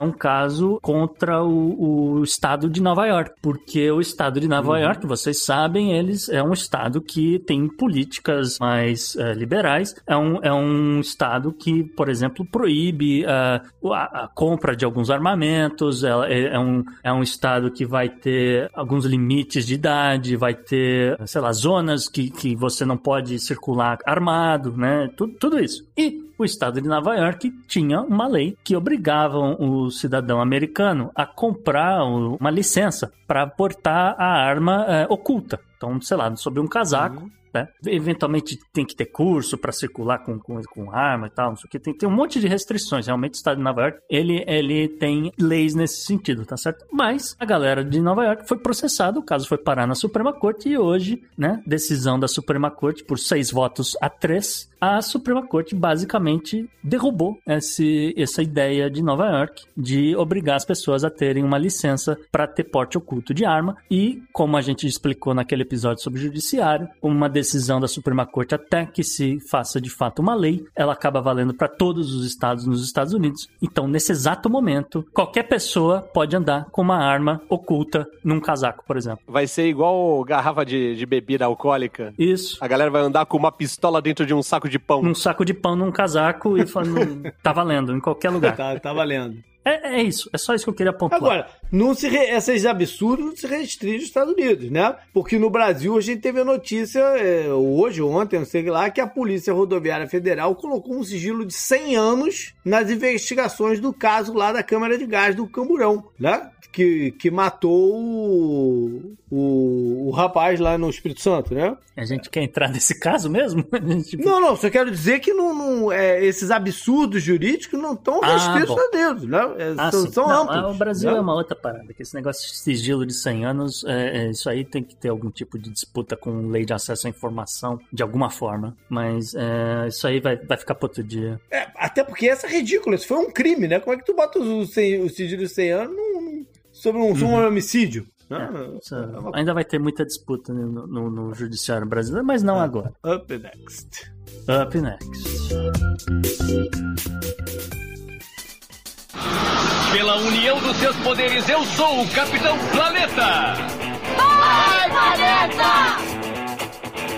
Speaker 3: um caso contra o, o estado de Nova York. Porque o estado de Nova York, vocês sabem, eles é um estado que tem políticas mais é, liberais. É um, é um estado que, por exemplo, proíbe é, a, a compra de alguns armamentos. É, é- é um, é um estado que vai ter alguns limites de idade, vai ter, sei lá, zonas que, que você não pode circular armado, né? Tudo, tudo isso. E o estado de Nova York tinha uma lei que obrigava o cidadão americano a comprar uma licença para portar a arma eh, oculta. Então, sei lá, sobre um casaco. Né? Eventualmente tem que ter curso para circular com, com, com arma e tal, não sei o que. Tem, tem um monte de restrições. Realmente, o estado de Nova York, ele, ele tem leis nesse sentido, tá certo? Mas a galera de Nova York foi processada, o caso foi parar na Suprema Corte e hoje, né, decisão da Suprema Corte por seis votos a três, a Suprema Corte basicamente derrubou esse, essa ideia de Nova York de obrigar as pessoas a terem uma licença para ter porte oculto de arma e, como a gente explicou naquele episódio sobre o judiciário, uma decisão da Suprema Corte até que se faça de fato uma lei, ela acaba valendo para todos os estados nos Estados Unidos. Então, nesse exato momento, qualquer pessoa pode andar com uma arma oculta num casaco, por exemplo.
Speaker 4: Vai ser igual garrafa de, de bebida alcoólica.
Speaker 3: Isso.
Speaker 4: A galera vai andar com uma pistola dentro de um saco de pão.
Speaker 3: Num saco de pão, num casaco e falando, tá valendo, em qualquer lugar.
Speaker 2: Tá, tá valendo.
Speaker 3: É, é isso, é só isso que eu queria pontuar.
Speaker 2: Agora, não se re... esses absurdos não se restringem aos Estados Unidos, né? Porque no Brasil a gente teve a notícia, é, hoje ou ontem, não sei lá, que a Polícia Rodoviária Federal colocou um sigilo de 100 anos nas investigações do caso lá da Câmara de Gás do Camburão, né? Que, que matou o, o, o rapaz lá no Espírito Santo, né?
Speaker 3: A gente quer entrar nesse caso mesmo?
Speaker 2: Tipo... Não, não, só quero dizer que não, não é, esses absurdos jurídicos não estão
Speaker 3: Ah,
Speaker 2: restritos
Speaker 3: bom.
Speaker 2: a dedos, né? É,
Speaker 3: Ah,
Speaker 2: são são
Speaker 3: Não,
Speaker 2: amplos.
Speaker 3: O Brasil
Speaker 2: né?
Speaker 3: é uma outra parada, que esse negócio de sigilo de 100 anos, é, é, isso aí tem que ter algum tipo de disputa com lei de acesso à informação, de alguma forma. Mas é, isso aí vai, vai ficar para outro dia.
Speaker 2: É, até porque essa é ridícula, isso foi um crime, né? Como é que tu bota o, o sigilo de 100 anos num- sobre um, sobre um homicídio?
Speaker 3: Isso,
Speaker 2: É uma-
Speaker 3: ainda vai ter muita disputa no, no- no judiciário brasileiro, mas
Speaker 2: É.
Speaker 3: não agora.
Speaker 2: Up next.
Speaker 3: Up next.
Speaker 8: Pela união dos seus poderes, eu sou o Capitão Planeta!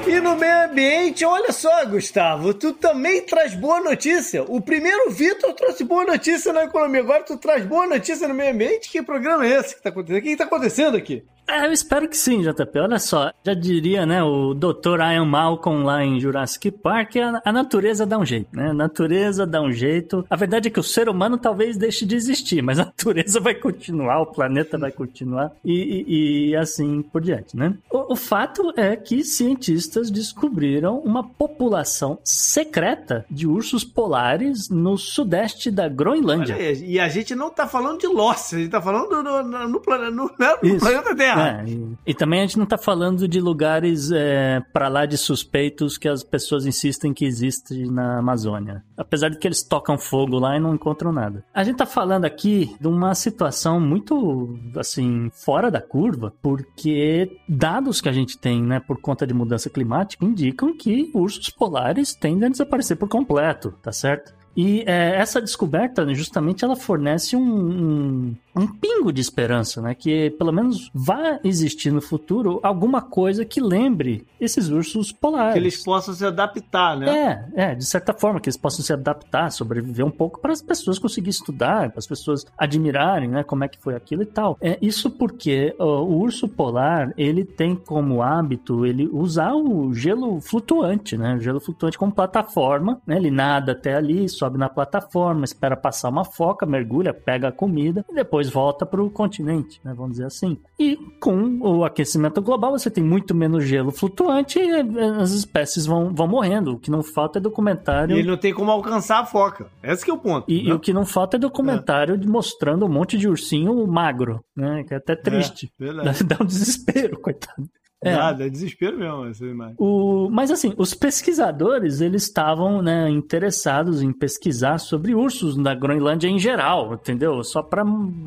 Speaker 2: E no meio ambiente, olha só, Gustavo, tu também traz boa notícia. O primeiro Vitor trouxe boa notícia na economia, agora tu traz boa notícia no meio ambiente. Que programa é esse que tá acontecendo? O que, que tá acontecendo aqui?
Speaker 3: É, eu espero que sim, JP. Olha só, já diria, né, o Dr. Ian Malcolm lá em Jurassic Park, a, a natureza dá um jeito, né? A natureza dá um jeito. A verdade é que o ser humano talvez deixe de existir, mas a natureza vai continuar, o planeta vai continuar e, e- e assim por diante, né? O, o fato é que cientistas descobriram uma população secreta de ursos polares no sudeste da Groenlândia.
Speaker 2: Aí, E a gente não tá falando de Lost, a gente tá falando no, no, no no- planeta Terra.
Speaker 3: É, e, e também a gente não tá falando de lugares é, para lá de suspeitos que as pessoas insistem que existe na Amazônia. Apesar de que eles tocam fogo lá e não encontram nada. A gente tá falando aqui de uma situação muito, assim, fora da curva, porque dados que a gente tem, né, por conta de mudança climática, indicam que ursos polares tendem a desaparecer por completo, tá certo? E é, essa descoberta, né, justamente, ela fornece um, um, um pingo de esperança, né? Que pelo menos vai existir no futuro alguma coisa que lembre esses ursos polares.
Speaker 2: Que eles possam se adaptar, né?
Speaker 3: É, é, de certa forma, que eles possam se adaptar, sobreviver um pouco para as pessoas conseguirem estudar, para as pessoas admirarem, né, como é que foi aquilo e tal. É isso porque ó, o urso polar, ele tem como hábito ele usar o gelo flutuante, né, o gelo flutuante como plataforma, né, ele nada até ali, sobe na plataforma, espera passar uma foca, mergulha, pega a comida e depois volta para o continente, né, vamos dizer assim. E com o aquecimento global, você tem muito menos gelo flutuante e eh, as espécies vão, vão morrendo. O que não falta é documentário.
Speaker 2: E ele não tem como alcançar a foca. Esse que é o ponto.
Speaker 3: E, e
Speaker 2: né?
Speaker 3: o que não falta é documentário de mostrando um monte de ursinho magro, né? Que é até triste.
Speaker 2: É.
Speaker 3: Dá, dá um desespero, coitado. É.
Speaker 2: Nada, é desespero mesmo essa imagem.
Speaker 3: O, mas assim, os pesquisadores eles estavam né, interessados em pesquisar sobre ursos na Groenlândia em geral, entendeu? Só para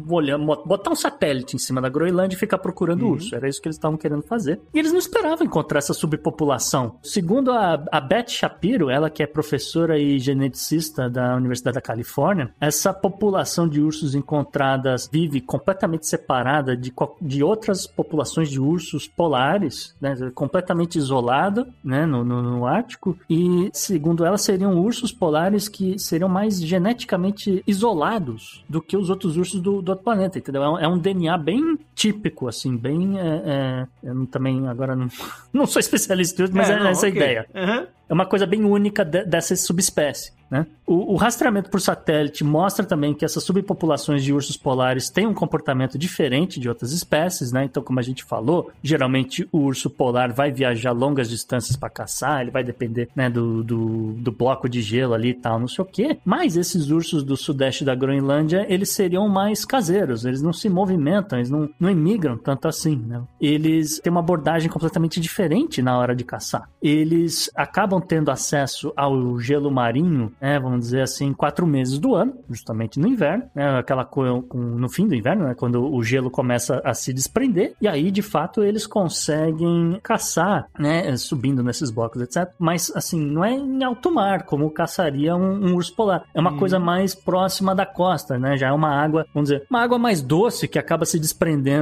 Speaker 3: olhar, botar um satélite em cima da Groenlândia e ficar procurando urso. Era isso que eles estavam querendo fazer. E eles não esperavam encontrar essa subpopulação. Segundo a, a Beth Shapiro, ela que é professora e geneticista da Universidade da Califórnia, essa população de ursos encontradas vive completamente separada de, de outras populações de ursos polares, né, completamente isolada né, no, no, no Ártico. E, segundo ela, seriam ursos polares que seriam mais geneticamente isolados do que os outros ursos do, do outro planeta, entendeu? É um, é um DNA bem típico, assim, bem. é, é, eu também agora não, não sou especialista em mas é,
Speaker 2: não,
Speaker 3: essa a
Speaker 2: ok.
Speaker 3: ideia.
Speaker 2: Aham.
Speaker 3: É uma coisa bem única de- dessa subespécie. Né? O, o rastreamento por satélite mostra também que essas subpopulações de ursos polares têm um comportamento diferente de outras espécies. Né? Então, como a gente falou, geralmente o urso polar vai viajar longas distâncias para caçar, ele vai depender né, do, do, do bloco de gelo ali e tal, não sei o quê. Mas esses ursos do sudeste da Groenlândia, eles seriam mais caseiros, eles não se movimentam, eles não, não emigram tanto assim. Né? Eles têm uma abordagem completamente diferente na hora de caçar. Eles acabam tendo acesso ao gelo marinho, né, vamos dizer assim, quatro meses do ano, justamente no inverno, né, aquela coisa com- no fim do inverno, né, quando o gelo começa a se desprender, e aí de fato eles conseguem caçar, né, subindo nesses blocos, etc. Mas assim, não é em alto mar, como caçaria um, um urso polar. É uma coisa mais próxima da costa, né? Já é uma água, vamos dizer, uma água mais doce que acaba se desprendendo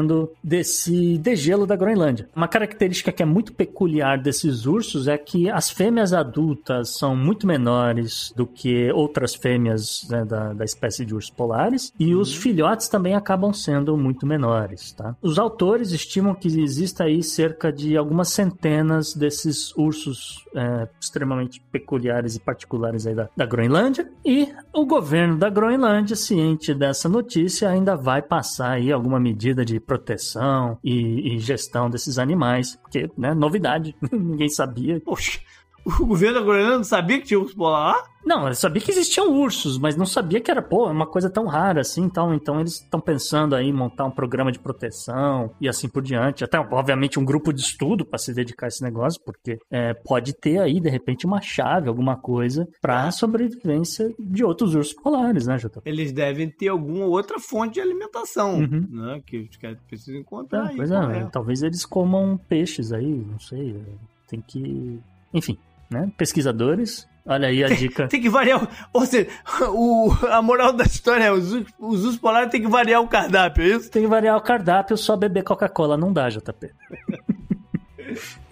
Speaker 3: desse degelo da Groenlândia. Uma característica que é muito peculiar desses ursos é que as fêmeas fêmeas adultas são muito menores do que outras fêmeas né, da, da espécie de ursos polares e os filhotes também acabam sendo muito menores, tá? Os autores estimam que exista aí cerca de algumas centenas desses ursos é, extremamente peculiares e particulares aí da, da Groenlândia e o governo da Groenlândia, ciente dessa notícia, ainda vai passar aí alguma medida de proteção e, e gestão desses animais, porque, né, novidade, ninguém sabia.
Speaker 2: Poxa, o governo Groenlândia não sabia que tinha urso polar lá?
Speaker 3: Não, eu sabia que existiam ursos, mas não sabia que era, pô, uma coisa tão rara assim, então, então eles estão pensando aí em montar um programa de proteção e assim por diante. Até, obviamente, um grupo de estudo para se dedicar a esse negócio, porque é, pode ter aí, de repente, uma chave, alguma coisa para a sobrevivência de outros ursos polares, né, JP?
Speaker 2: Eles devem ter alguma outra fonte de alimentação,
Speaker 3: Uhum.
Speaker 2: né? Que os caras precisam encontrar.
Speaker 3: É, pois
Speaker 2: qual
Speaker 3: é, talvez eles comam peixes aí, não sei. Tem que. Enfim, né? Pesquisadores. Olha aí a dica.
Speaker 2: Tem que variar. o- Ou seja, o, a moral da história é: os, os ursos polares têm que variar o cardápio, é isso?
Speaker 3: Tem que variar o cardápio, só beber Coca-Cola não dá, JP.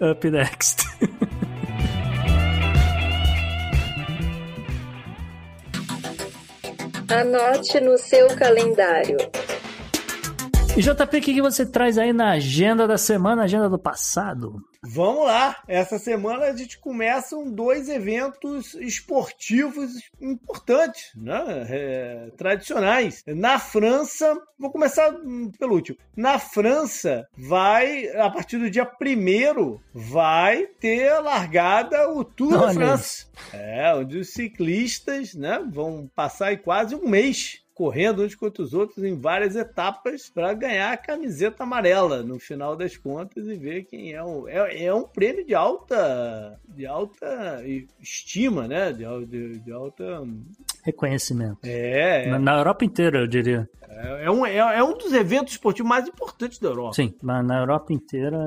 Speaker 3: Up next.
Speaker 9: Anote no seu calendário.
Speaker 3: E JP, o que, que você traz aí na agenda da semana, agenda do passado?
Speaker 2: Vamos lá! Essa semana a gente começa um dois eventos esportivos importantes, né? É, tradicionais. Na França, vou começar hum, pelo último. Na França, vai, a partir do dia 1 vai ter largada o Tour de. France. É, onde os ciclistas né, vão passar aí quase um mês correndo uns contra os outros em várias etapas para ganhar a camiseta amarela no final das contas e ver quem é o é, é um prêmio de alta de alta estima né? De, de, de alta
Speaker 3: Reconhecimento.
Speaker 2: é
Speaker 3: Na, na Europa inteira, eu diria.
Speaker 2: é, é um, é, é um dos eventos esportivos mais importantes da Europa
Speaker 3: Sim, na, na Europa inteira,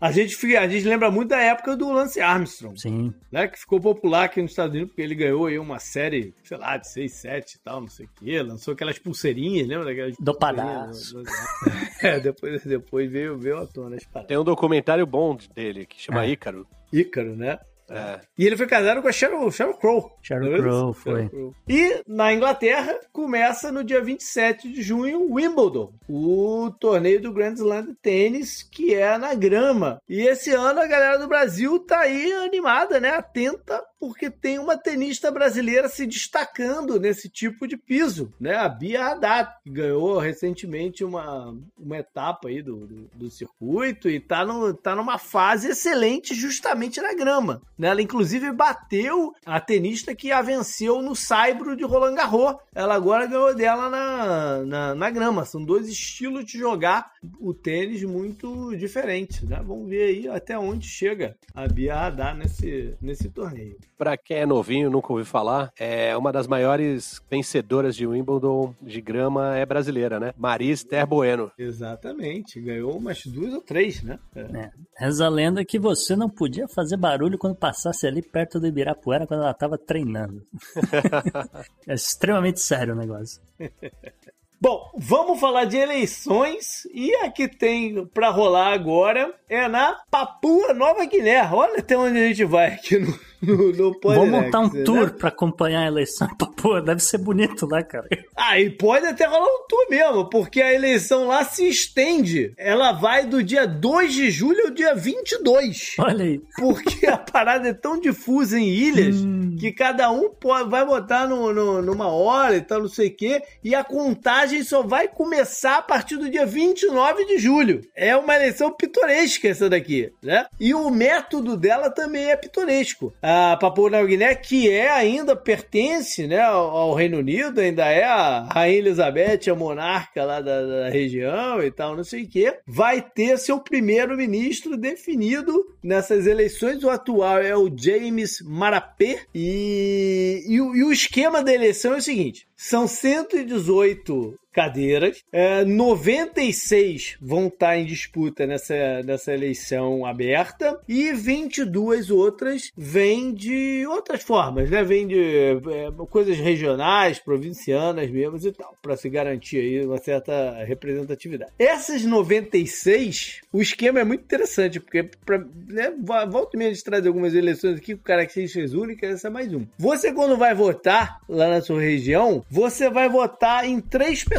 Speaker 2: a gente a gente lembra muito da época do Lance Armstrong
Speaker 3: sim.
Speaker 2: né, que ficou popular aqui nos Estados Unidos, porque ele ganhou aí uma série, sei lá, de 6, 7 e tal, não sei o quê, lançou aquelas pulseirinhas, lembra daquelas
Speaker 3: Dopadaço.
Speaker 2: É, depois, depois veio, veio à tona as paradas.
Speaker 4: Tem um documentário bom dele que chama
Speaker 3: É.
Speaker 4: Ícaro.
Speaker 2: Ícaro, né?
Speaker 4: É.
Speaker 2: E ele foi casado com a Sheryl, Sheryl Crow.
Speaker 3: Sheryl
Speaker 2: é
Speaker 3: Crow, foi.
Speaker 2: Crow. E na Inglaterra começa no dia 27 de junho Wimbledon, o torneio do Grand Slam de tênis, que é na grama. E esse ano a galera do Brasil tá aí animada, né? Atenta, porque tem uma tenista brasileira se destacando nesse tipo de piso, né? A Bia Haddad, que ganhou recentemente uma, uma etapa aí do, do, do circuito e tá, no, tá numa fase excelente justamente na grama. Né? Ela inclusive bateu a tenista que a venceu no Saibro de Roland Garros. Ela agora ganhou dela na, na, na grama. São dois estilos de jogar o tênis muito diferentes, né? Vamos ver aí até onde chega a Bia Haddad nesse, nesse torneio.
Speaker 4: Pra quem é novinho, nunca ouviu falar, é uma das maiores vencedoras de Wimbledon de grama é brasileira, né? Maris Ter Bueno.
Speaker 2: Exatamente, ganhou umas duas ou três, né? É.
Speaker 3: É. Reza a lenda que você não podia fazer barulho quando passasse ali perto do Ibirapuera quando ela tava treinando. é extremamente sério o negócio.
Speaker 2: Bom, vamos falar de eleições e a que tem pra rolar agora é na Papua Nova Guiné. Olha até onde a gente vai aqui no, no, no
Speaker 3: Vou
Speaker 2: Podnext,
Speaker 3: montar um
Speaker 2: né?
Speaker 3: tour pra acompanhar a eleição. Pô, deve ser bonito lá, cara.
Speaker 2: Ah, e pode até rolar um tour mesmo, porque a eleição lá se estende. Ela vai do dia 2 de julho ao dia 22.
Speaker 3: Olha aí.
Speaker 2: Porque a parada é tão difusa em ilhas
Speaker 3: Hum.
Speaker 2: que cada um pode, vai botar no, no- numa hora e tal, não sei o quê. E a contagem só vai começar a partir do dia 29 de julho. É uma eleição pitoresca essa daqui, né? E o método dela também é pitoresco. A Papua Nova Guiné, que é ainda pertence né, ao, ao Reino Unido, ainda é a Rainha Elizabeth, a monarca lá da, da região e tal, não sei o quê, vai ter seu primeiro-ministro definido nessas eleições. O atual é o James Marapé. E, e, e o esquema da eleição é o seguinte: são 118 cadeiras. É, 96 vão estar em disputa nessa, nessa eleição aberta e 22 outras vêm de outras formas, né? Vêm de é, coisas regionais, provincianas mesmo e tal, para se garantir aí uma certa representatividade. Essas 96, o esquema é muito interessante, porque pra, né, volta e meia de trazer algumas eleições aqui com características únicas, essa é mais uma. Você, quando vai votar lá na sua região, você vai votar em três pessoas.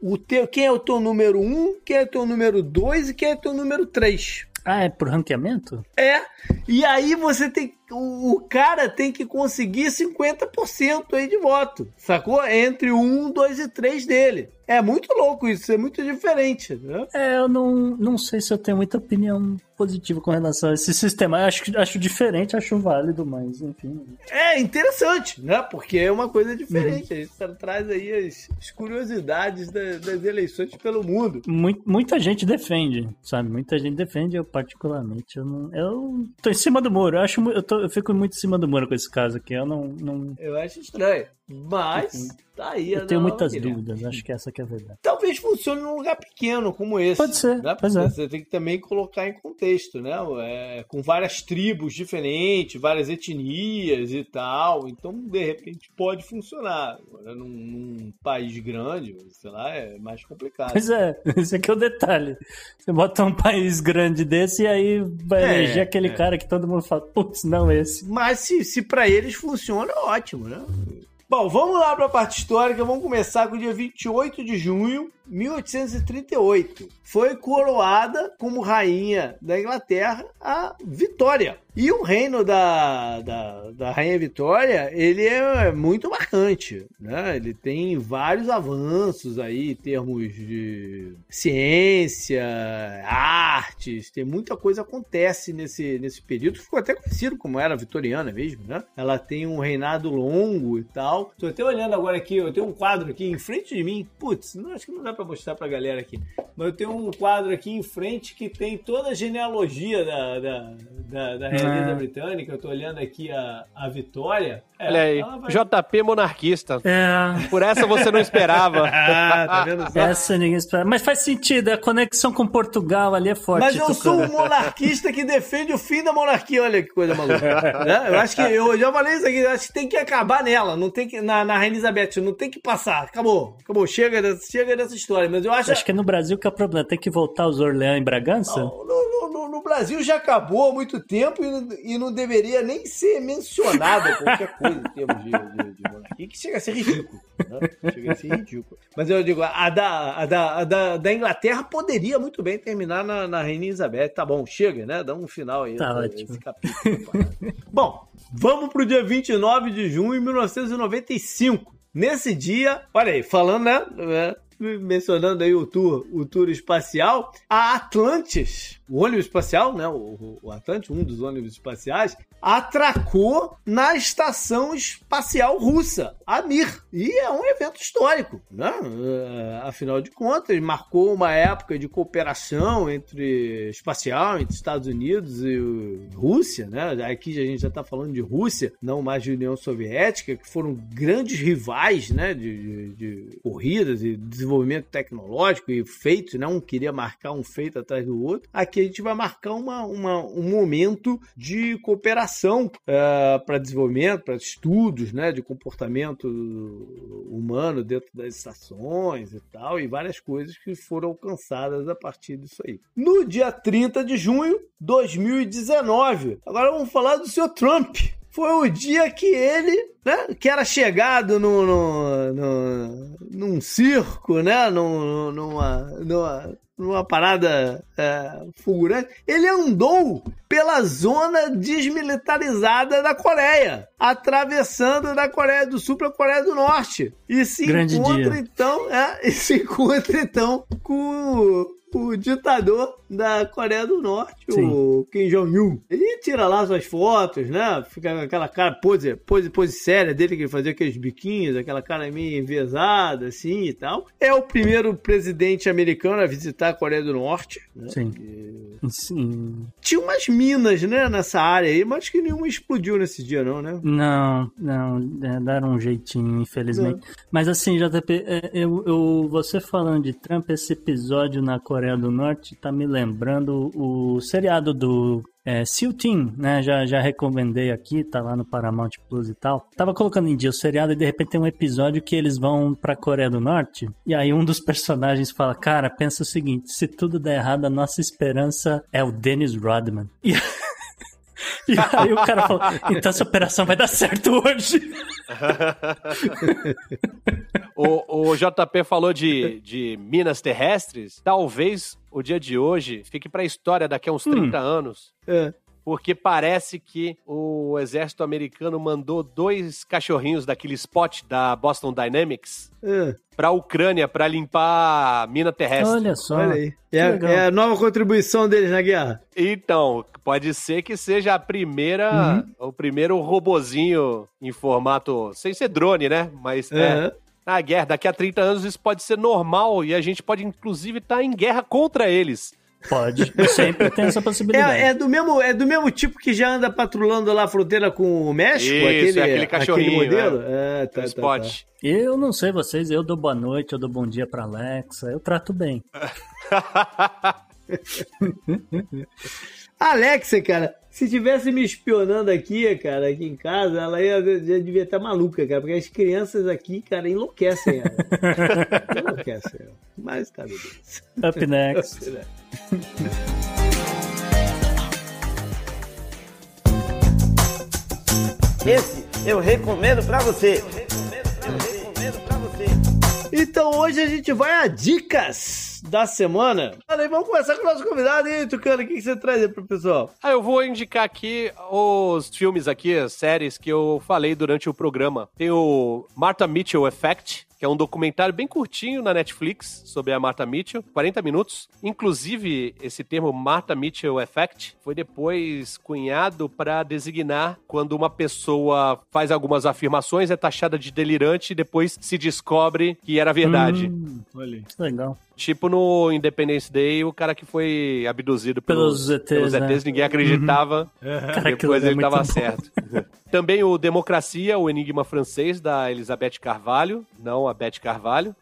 Speaker 2: O teu, quem é o teu número um, quem é o teu número dois e quem é o teu número três.
Speaker 3: Ah, é por ranqueamento?
Speaker 2: É. E aí você tem. O, o cara tem que conseguir 50% aí de voto. Sacou? Entre 1, 2 e 3 dele. É muito louco isso, é muito diferente, né?
Speaker 3: É, eu não, não sei se eu tenho muita opinião positiva com relação a esse sistema. Eu acho, acho diferente, acho válido, mas enfim.
Speaker 2: É interessante, né? Porque é uma coisa diferente. Uhum. A gente traz aí as, as curiosidades da, das eleições pelo mundo.
Speaker 3: Muito, muita gente defende, sabe? Muita gente defende, eu particularmente. Eu, não, eu tô em cima do muro. Eu, acho, eu, tô, eu fico muito em cima do muro com esse caso aqui. Eu não. não...
Speaker 2: Eu acho estranho. Mas. Tá aí
Speaker 3: Eu tenho muitas dúvidas, acho que essa que é a verdade.
Speaker 2: Talvez funcione num lugar pequeno como esse.
Speaker 3: Pode ser.
Speaker 2: Né?
Speaker 3: Pois é.
Speaker 2: Você tem que também colocar em contexto, né? É, com várias tribos diferentes, várias etnias e tal. Então, de repente, pode funcionar. Agora, num, num país grande, sei lá, é mais complicado.
Speaker 3: Pois é, esse aqui é o detalhe. Você bota um país grande desse e aí vai é, eleger aquele é. cara que todo mundo fala, putz, não esse.
Speaker 2: Mas se, se para eles funciona, ótimo, né? Bom, vamos lá para a parte histórica. Vamos começar com o dia 28 de junho 1838. Foi coroada como rainha da Inglaterra a Vitória. E o reino da, da, da, Rainha Vitória, ele é muito marcante, né? Ele tem vários avanços aí em termos de ciência, artes, tem muita coisa acontece nesse, nesse período. Ficou até conhecido como era vitoriana mesmo, né? Ela tem um reinado longo e tal. Tô até olhando agora aqui, eu tenho um quadro aqui em frente de mim. Putz, não, acho que não dá para mostrar pra galera aqui. Mas eu tenho um quadro aqui em frente que tem toda a genealogia da, da, da, da realeza é. britânica. Eu tô olhando aqui a, a Vitória.
Speaker 4: É, Olha aí, vai... JP monarquista.
Speaker 3: É.
Speaker 4: Por essa você não esperava.
Speaker 3: ah, tá vendo? Essa ninguém esperava. Mas faz sentido, a conexão com Portugal ali é forte.
Speaker 2: Mas eu sou um monarquista que defende o fim da monarquia. Olha que coisa maluca. né? Eu acho que, eu já falei isso aqui, eu acho que tem que acabar nela, não tem que, na, na Rainha Elizabeth, não tem que passar. Acabou, acabou, chega, chega dessa história. Mas eu acho...
Speaker 3: Acho que é no Brasil que é o problema, tem que voltar os Orleans em Bragança?
Speaker 2: Não, no, no, no, Brasil já acabou há muito tempo e, e não deveria nem ser mencionada qualquer coisa em termos de, de, de monarquia, que chega a ser ridículo. Né? Chega a ser ridículo. Mas eu digo, a da, a da, a da, da Inglaterra poderia muito bem terminar na, na Rainha Elizabeth. Tá bom, chega, né? Dá um final aí.
Speaker 3: Tá esse, ótimo.
Speaker 2: capítulo. bom, vamos pro dia 29 de junho de 1995. Nesse dia, olha aí, falando, né? mencionando aí o tour, o tour espacial, a Atlantis, o ônibus espacial, né, o, o Atlantis, um dos ônibus espaciais, atracou na estação espacial russa, a Mir. E é um evento histórico, né? Uh, afinal de contas, marcou uma época de cooperação entre espacial, entre Estados Unidos e Rússia, né? Aqui a gente já está falando de Rússia, não mais de União Soviética, que foram grandes rivais, né, de, de, de corridas e desenvolvimento tecnológico e feitos, né? Um queria marcar um feito atrás do outro. Aqui a gente vai marcar uma, uma um momento de cooperação uh, é, para desenvolvimento, para estudos né, de comportamento humano dentro das estações e tal, e várias coisas que foram alcançadas a partir disso aí. No dia 30 de junho de 2019, agora vamos falar do seu Trump foi o dia que ele, né, que era chegado no, no, no, num circo, né, num, numa, numa, numa parada é, fulgurante, ele andou pela zona desmilitarizada da Coreia, atravessando da Coreia do Sul para a Coreia do Norte. E se
Speaker 3: Grande
Speaker 2: encontra
Speaker 3: dia.
Speaker 2: então, é, e se encontra então com o ditador da Coreia do Norte, Sim. o Kim Jong-un. Ele tira lá suas fotos, né? Fica com aquela cara, pose, pose, pose séria dele, que ele fazia aqueles biquinhos, aquela cara meio envezada, assim e tal. É o primeiro presidente americano a visitar a Coreia do Norte. Né?
Speaker 3: Sim. E... Sim.
Speaker 2: Tinha umas minas, né, nessa área aí, mas que nenhuma explodiu nesse dia, não, né?
Speaker 3: Não, não, é, deram um jeitinho, infelizmente. Mas assim, JP, é, eu, eu, você falando de Trump, esse episódio na Coreia do Norte tá me lembrando o seriado do é, Seal Team, né? Já, já recomendei aqui, tá lá no Paramount Plus e tal. Tava colocando em dia o seriado e de repente tem um episódio que eles vão pra Coreia do Norte. E aí um dos personagens fala: Cara, pensa o seguinte: se tudo der errado, a nossa esperança é o Dennis Rodman. E. E aí o cara falou, então essa operação vai dar certo hoje.
Speaker 4: o, o JP falou de, de minas terrestres. Talvez o dia de hoje fique para a história daqui a uns 30 hum. anos. É porque parece que o exército americano mandou dois cachorrinhos daquele spot da Boston Dynamics é. para a Ucrânia para limpar a mina terrestre.
Speaker 3: Olha só.
Speaker 2: Olha aí. É, é, a nova contribuição deles na guerra.
Speaker 4: Então, pode ser que seja a primeira, uhum. o primeiro robozinho em formato, sem ser drone, né? Mas é. Na guerra, daqui a 30 anos isso pode ser normal e a gente pode inclusive estar tá em guerra contra eles.
Speaker 3: Pode, sempre tem essa possibilidade.
Speaker 2: É, é, do mesmo, é do mesmo tipo que já anda patrulando lá a fronteira com o México?
Speaker 4: Isso, aquele, é aquele cachorrinho. Aquele modelo?
Speaker 2: É, é tá, tá,
Speaker 4: spot.
Speaker 2: Tá.
Speaker 3: Eu não sei vocês, eu dou boa noite, eu dou bom dia pra Alexa, eu trato bem.
Speaker 2: Alexa, cara, se tivesse me espionando aqui, cara, aqui em casa, ela ia, já devia estar maluca, cara, porque as crianças aqui, cara, enlouquecem ela. enlouquecem ela. Mas tá, beleza.
Speaker 3: Up next. Up next.
Speaker 2: Esse eu recomendo pra você. Então hoje a gente vai a dicas da semana. Olha, vamos começar com o nosso convidado aí, Tucano. O que, você traz aí pro pessoal?
Speaker 4: Ah, eu vou indicar aqui os filmes aqui, as séries que eu falei durante o programa. Tem o Martha Mitchell Effect, que é um documentário bem curtinho na Netflix sobre a Martha Mitchell, 40 minutos. Inclusive, esse termo Martha Mitchell Effect foi depois cunhado para designar quando uma pessoa faz algumas afirmações, é taxada de delirante e depois se descobre que era verdade.
Speaker 3: Hum, olha, legal.
Speaker 4: Tipo no Independence Day, o cara que foi abduzido
Speaker 3: pelos, pelos ETs, pelos
Speaker 4: ETs
Speaker 3: né?
Speaker 4: ninguém acreditava. Uhum. Depois ele é tava certo. Também o Democracia, o Enigma Francês, da Elizabeth Carvalho, não a Beth Carvalho.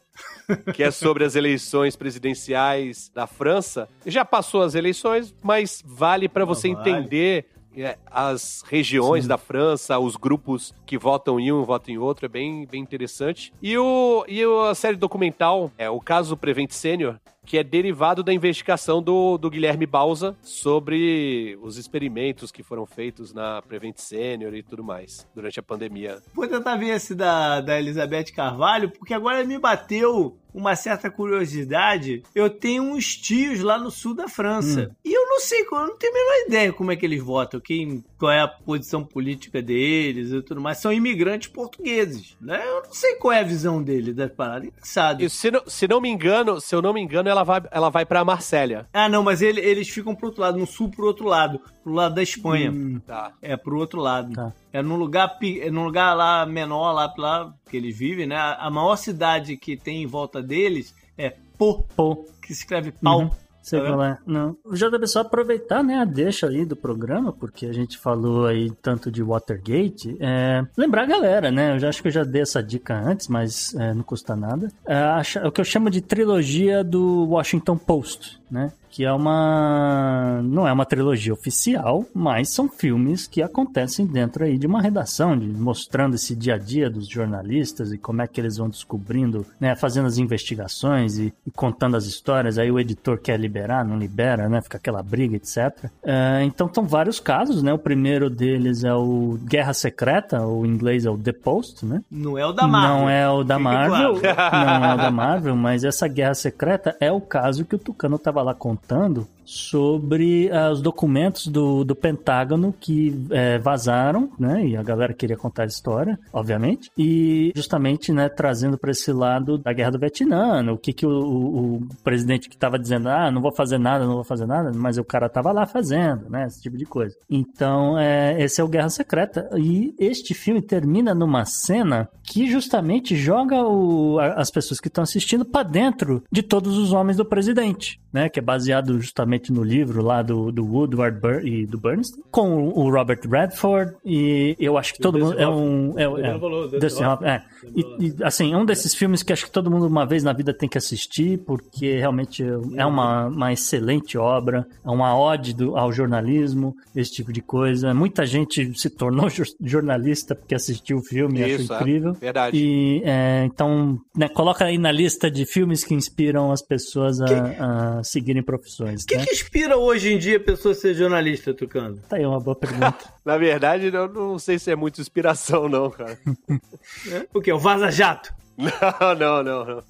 Speaker 4: que é sobre as eleições presidenciais da França. Já passou as eleições, mas vale para você vale. entender é, as regiões Sim. da França, os grupos que votam em um e votam em outro, é bem, bem interessante. E, o, e a série documental, é o caso Prevent Senior, que é derivado da investigação do, do Guilherme Bausa sobre os experimentos que foram feitos na Prevent Senior e tudo mais durante a pandemia.
Speaker 2: Vou tentar ver esse da, da Elizabeth Carvalho, porque agora me bateu uma certa curiosidade. Eu tenho uns tios lá no sul da França. Hum. E eu não sei, eu não tenho a menor ideia como é que eles votam, quem, qual é a posição política deles e tudo mais. São imigrantes portugueses, né? Eu não sei qual é a visão deles das paradas. Engraçado.
Speaker 4: E se não, se não me engano, se eu não me engano, ela vai, ela vai pra Marsella.
Speaker 2: Ah, não, mas ele, eles ficam pro outro lado, no sul pro outro lado, pro lado da Espanha.
Speaker 4: Hum, tá.
Speaker 2: É, pro outro lado. Tá. É num lugar, é num lugar lá menor, lá, lá que eles vivem, né? A maior cidade que tem em volta deles é Pô,
Speaker 3: Pô.
Speaker 2: que se escreve pau. Uhum.
Speaker 3: Sei tá qual é. Não. Já deve só aproveitar, né, a deixa aí do programa, porque a gente falou aí tanto de Watergate. É... Lembrar a galera, né? Eu já acho que eu já dei essa dica antes, mas é, não custa nada. É, o que eu chamo de trilogia do Washington Post, né? Que é uma não é uma trilogia oficial, mas são filmes que acontecem dentro aí de uma redação, de, mostrando esse dia a dia dos jornalistas e como é que eles vão descobrindo, né, fazendo as investigações e, e contando as histórias. Aí o editor quer liberar, não libera, né, fica aquela briga, etc. É, então são vários casos, né? O primeiro deles é o Guerra Secreta, o inglês é o The Post, né?
Speaker 2: Não é o da Marvel.
Speaker 3: Não é o da Marvel, claro. não é o da Marvel, mas essa Guerra Secreta é o caso que o Tucano tava lá contando contando sobre uh, os documentos do, do Pentágono que é, vazaram, né? E a galera queria contar a história, obviamente, e justamente, né, trazendo para esse lado da guerra do Vietnã, o que que o, o, o presidente que estava dizendo, ah, não vou fazer nada, não vou fazer nada, mas o cara tava lá fazendo, né? Esse tipo de coisa. Então, é, esse é o Guerra Secreta e este filme termina numa cena que justamente joga o, as pessoas que estão assistindo para dentro de todos os homens do presidente, né? Que é baseado justamente justamente no livro lá do, do Woodward Bur e do Bernstein, com o Robert Redford, e eu acho que todo mundo é um... É, é,
Speaker 2: falou,
Speaker 3: Dustin Hoffman, é. E, e, assim, é um desses filmes que acho que todo mundo uma vez na vida tem que assistir, porque realmente é uma, uma excelente obra, é uma ode do, ao jornalismo, esse tipo de coisa. Muita gente se tornou jornalista porque assistiu o filme e achou
Speaker 4: é.
Speaker 3: incrível.
Speaker 4: Verdade.
Speaker 3: E é, então, né, coloca aí na lista de filmes que inspiram as pessoas a, a seguirem profissões.
Speaker 2: O que, que inspira hoje em dia a pessoa a ser jornalista, Tucano?
Speaker 3: Tá aí uma boa pergunta.
Speaker 4: Na verdade, eu não sei se é muita inspiração, não, cara.
Speaker 2: O que? O Vaza Jato?
Speaker 4: Não, não, não, não.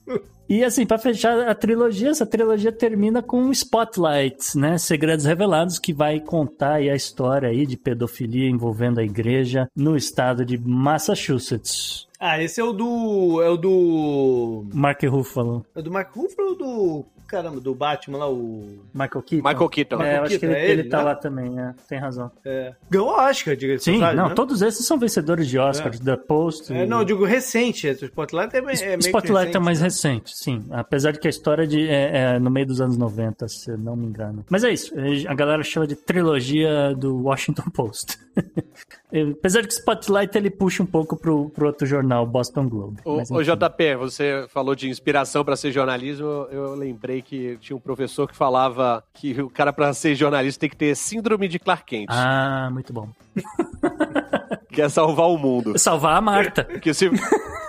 Speaker 3: E assim, pra fechar a trilogia, essa trilogia termina com Spotlight, né? Segredos Revelados, que vai contar aí a história aí de pedofilia envolvendo a igreja no estado de Massachusetts.
Speaker 2: Ah, esse é o do. É o do.
Speaker 3: Mark Ruffalo.
Speaker 2: É do Mark Ruffalo ou do. Caramba, do Batman lá, o.
Speaker 3: Michael Keaton.
Speaker 4: Michael Keaton.
Speaker 3: É, eu acho que ele,
Speaker 2: é ele,
Speaker 3: ele tá
Speaker 2: né?
Speaker 3: lá também, é, tem razão.
Speaker 2: É. Ganhou Oscar, diga-se de
Speaker 3: Sim,
Speaker 2: passagem,
Speaker 3: não,
Speaker 2: né?
Speaker 3: todos esses são vencedores de Oscar, The Post.
Speaker 2: É, não, eu digo recente. O Spotlight é, é meio
Speaker 3: Spotlight
Speaker 2: recente,
Speaker 3: é mais
Speaker 2: né?
Speaker 3: recente, sim. Apesar de que a história de, é, é no meio dos anos 90, se eu não me engano. Mas é isso, a galera chama de trilogia do Washington Post. Apesar de que Spotlight ele puxa um pouco pro, pro outro jornal, Boston Globe.
Speaker 4: Ô,
Speaker 3: enfim.
Speaker 4: JP, você falou de inspiração pra ser jornalismo. Eu lembrei que tinha um professor que falava que o cara pra ser jornalista tem que ter síndrome de Clark Kent,
Speaker 3: Ah, muito bom.
Speaker 4: que é salvar o mundo.
Speaker 3: Salvar a Marta.
Speaker 4: Porque se,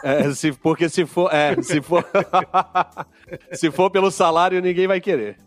Speaker 4: é, se- porque se for, é, se for, se for pelo salário ninguém vai querer.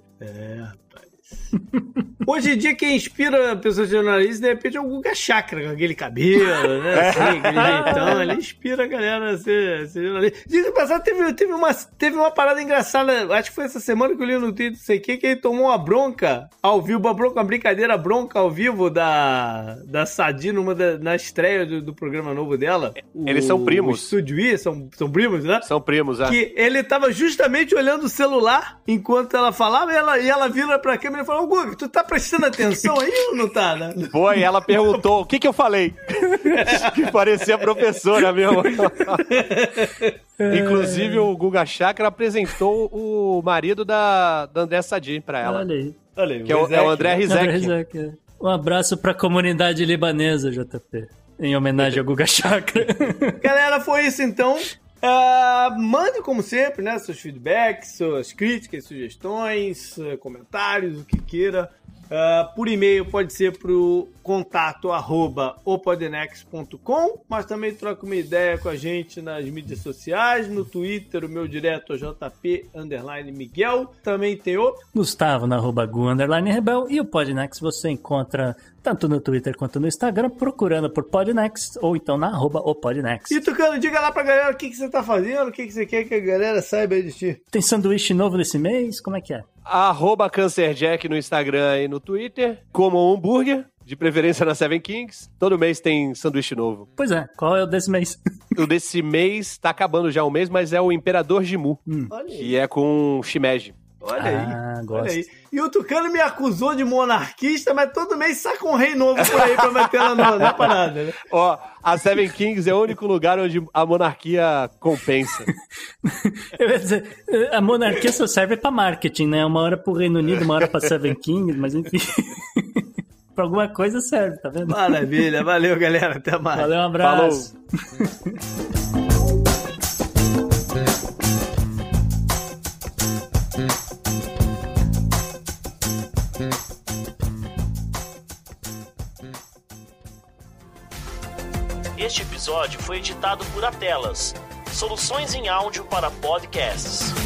Speaker 2: Hoje em dia, quem inspira a pessoa jornalista, de repente, é o Guga Chakra, com aquele cabelo, né? Assim, aquele jeitão. Ele inspira a galera a ser, a ser jornalista. Que passado, teve, teve, uma, teve uma parada engraçada, acho que foi essa semana que eu li no Twitter, não sei o que, que ele tomou uma bronca ao vivo, uma bronca, uma brincadeira bronca ao vivo da, da Sadi numa da- na estreia do, do programa novo dela. O-
Speaker 4: Eles são primos.
Speaker 2: O Estúdio I, são, são primos, né?
Speaker 4: São primos, é.
Speaker 2: Que ele tava justamente olhando o celular enquanto ela falava e ela, e ela vira pra câmera e falou: "Ô, Guga, tu tá prestando atenção aí ou não tá, né?
Speaker 4: Foi, ela perguntou, o que que eu falei? que parecia professora mesmo. Inclusive, o Guga Chakra apresentou o marido da, da André Sadi pra ela.
Speaker 3: Olha aí.
Speaker 2: Olha aí,
Speaker 4: Que é o, é o André Rizek.
Speaker 3: André Rizek, é. Um abraço pra comunidade libanesa, JP. Em homenagem ao Guga Chakra.
Speaker 2: Galera, foi isso então. Ah, mande, como sempre, né, seus feedbacks, suas críticas, sugestões, eh, comentários, o que queira. Ah, por e-mail pode ser pro contato arroba opodenex.com, mas também troca uma ideia com a gente nas mídias sociais, no Twitter, o meu direto é JP underline Miguel. Também tem o
Speaker 3: Gustavo na arroba Gu, underline Rebel. E o Podnext você encontra tanto no Twitter quanto no Instagram, procurando por Podnext ou então na arroba o Podnext.
Speaker 2: E Tucano, diga lá pra galera o que, que você tá fazendo, o que, que você quer que a galera saiba aí de ti.
Speaker 3: Tem sanduíche novo nesse mês? Como é que é?
Speaker 4: Arroba CancerJack no Instagram e no Twitter. Como um hambúrguer, de preferência na Seven Kings. Todo mês tem sanduíche novo.
Speaker 3: Pois é, qual é o desse mês?
Speaker 4: O desse mês, tá acabando já o mês, mas é o Imperador Jimu,
Speaker 2: aí.
Speaker 4: que é com shimeji.
Speaker 2: Olha aí.
Speaker 3: Ah, gosto.
Speaker 2: Olha aí. E o Tucano me acusou de monarquista, mas todo mês saca um rei novo por aí pra meter na, na, na parada, né?
Speaker 4: Ó, a Seven Kings é o único lugar onde a monarquia compensa.
Speaker 3: Eu ia dizer, a monarquia só serve pra marketing, né? Uma hora pro Reino Unido, uma hora pra Seven Kings, mas enfim. Pra alguma coisa serve, tá vendo?
Speaker 2: Maravilha. Valeu, galera. Até mais.
Speaker 3: Valeu, um abraço.
Speaker 1: Este episódio foi editado por Atelas, soluções em áudio para podcasts.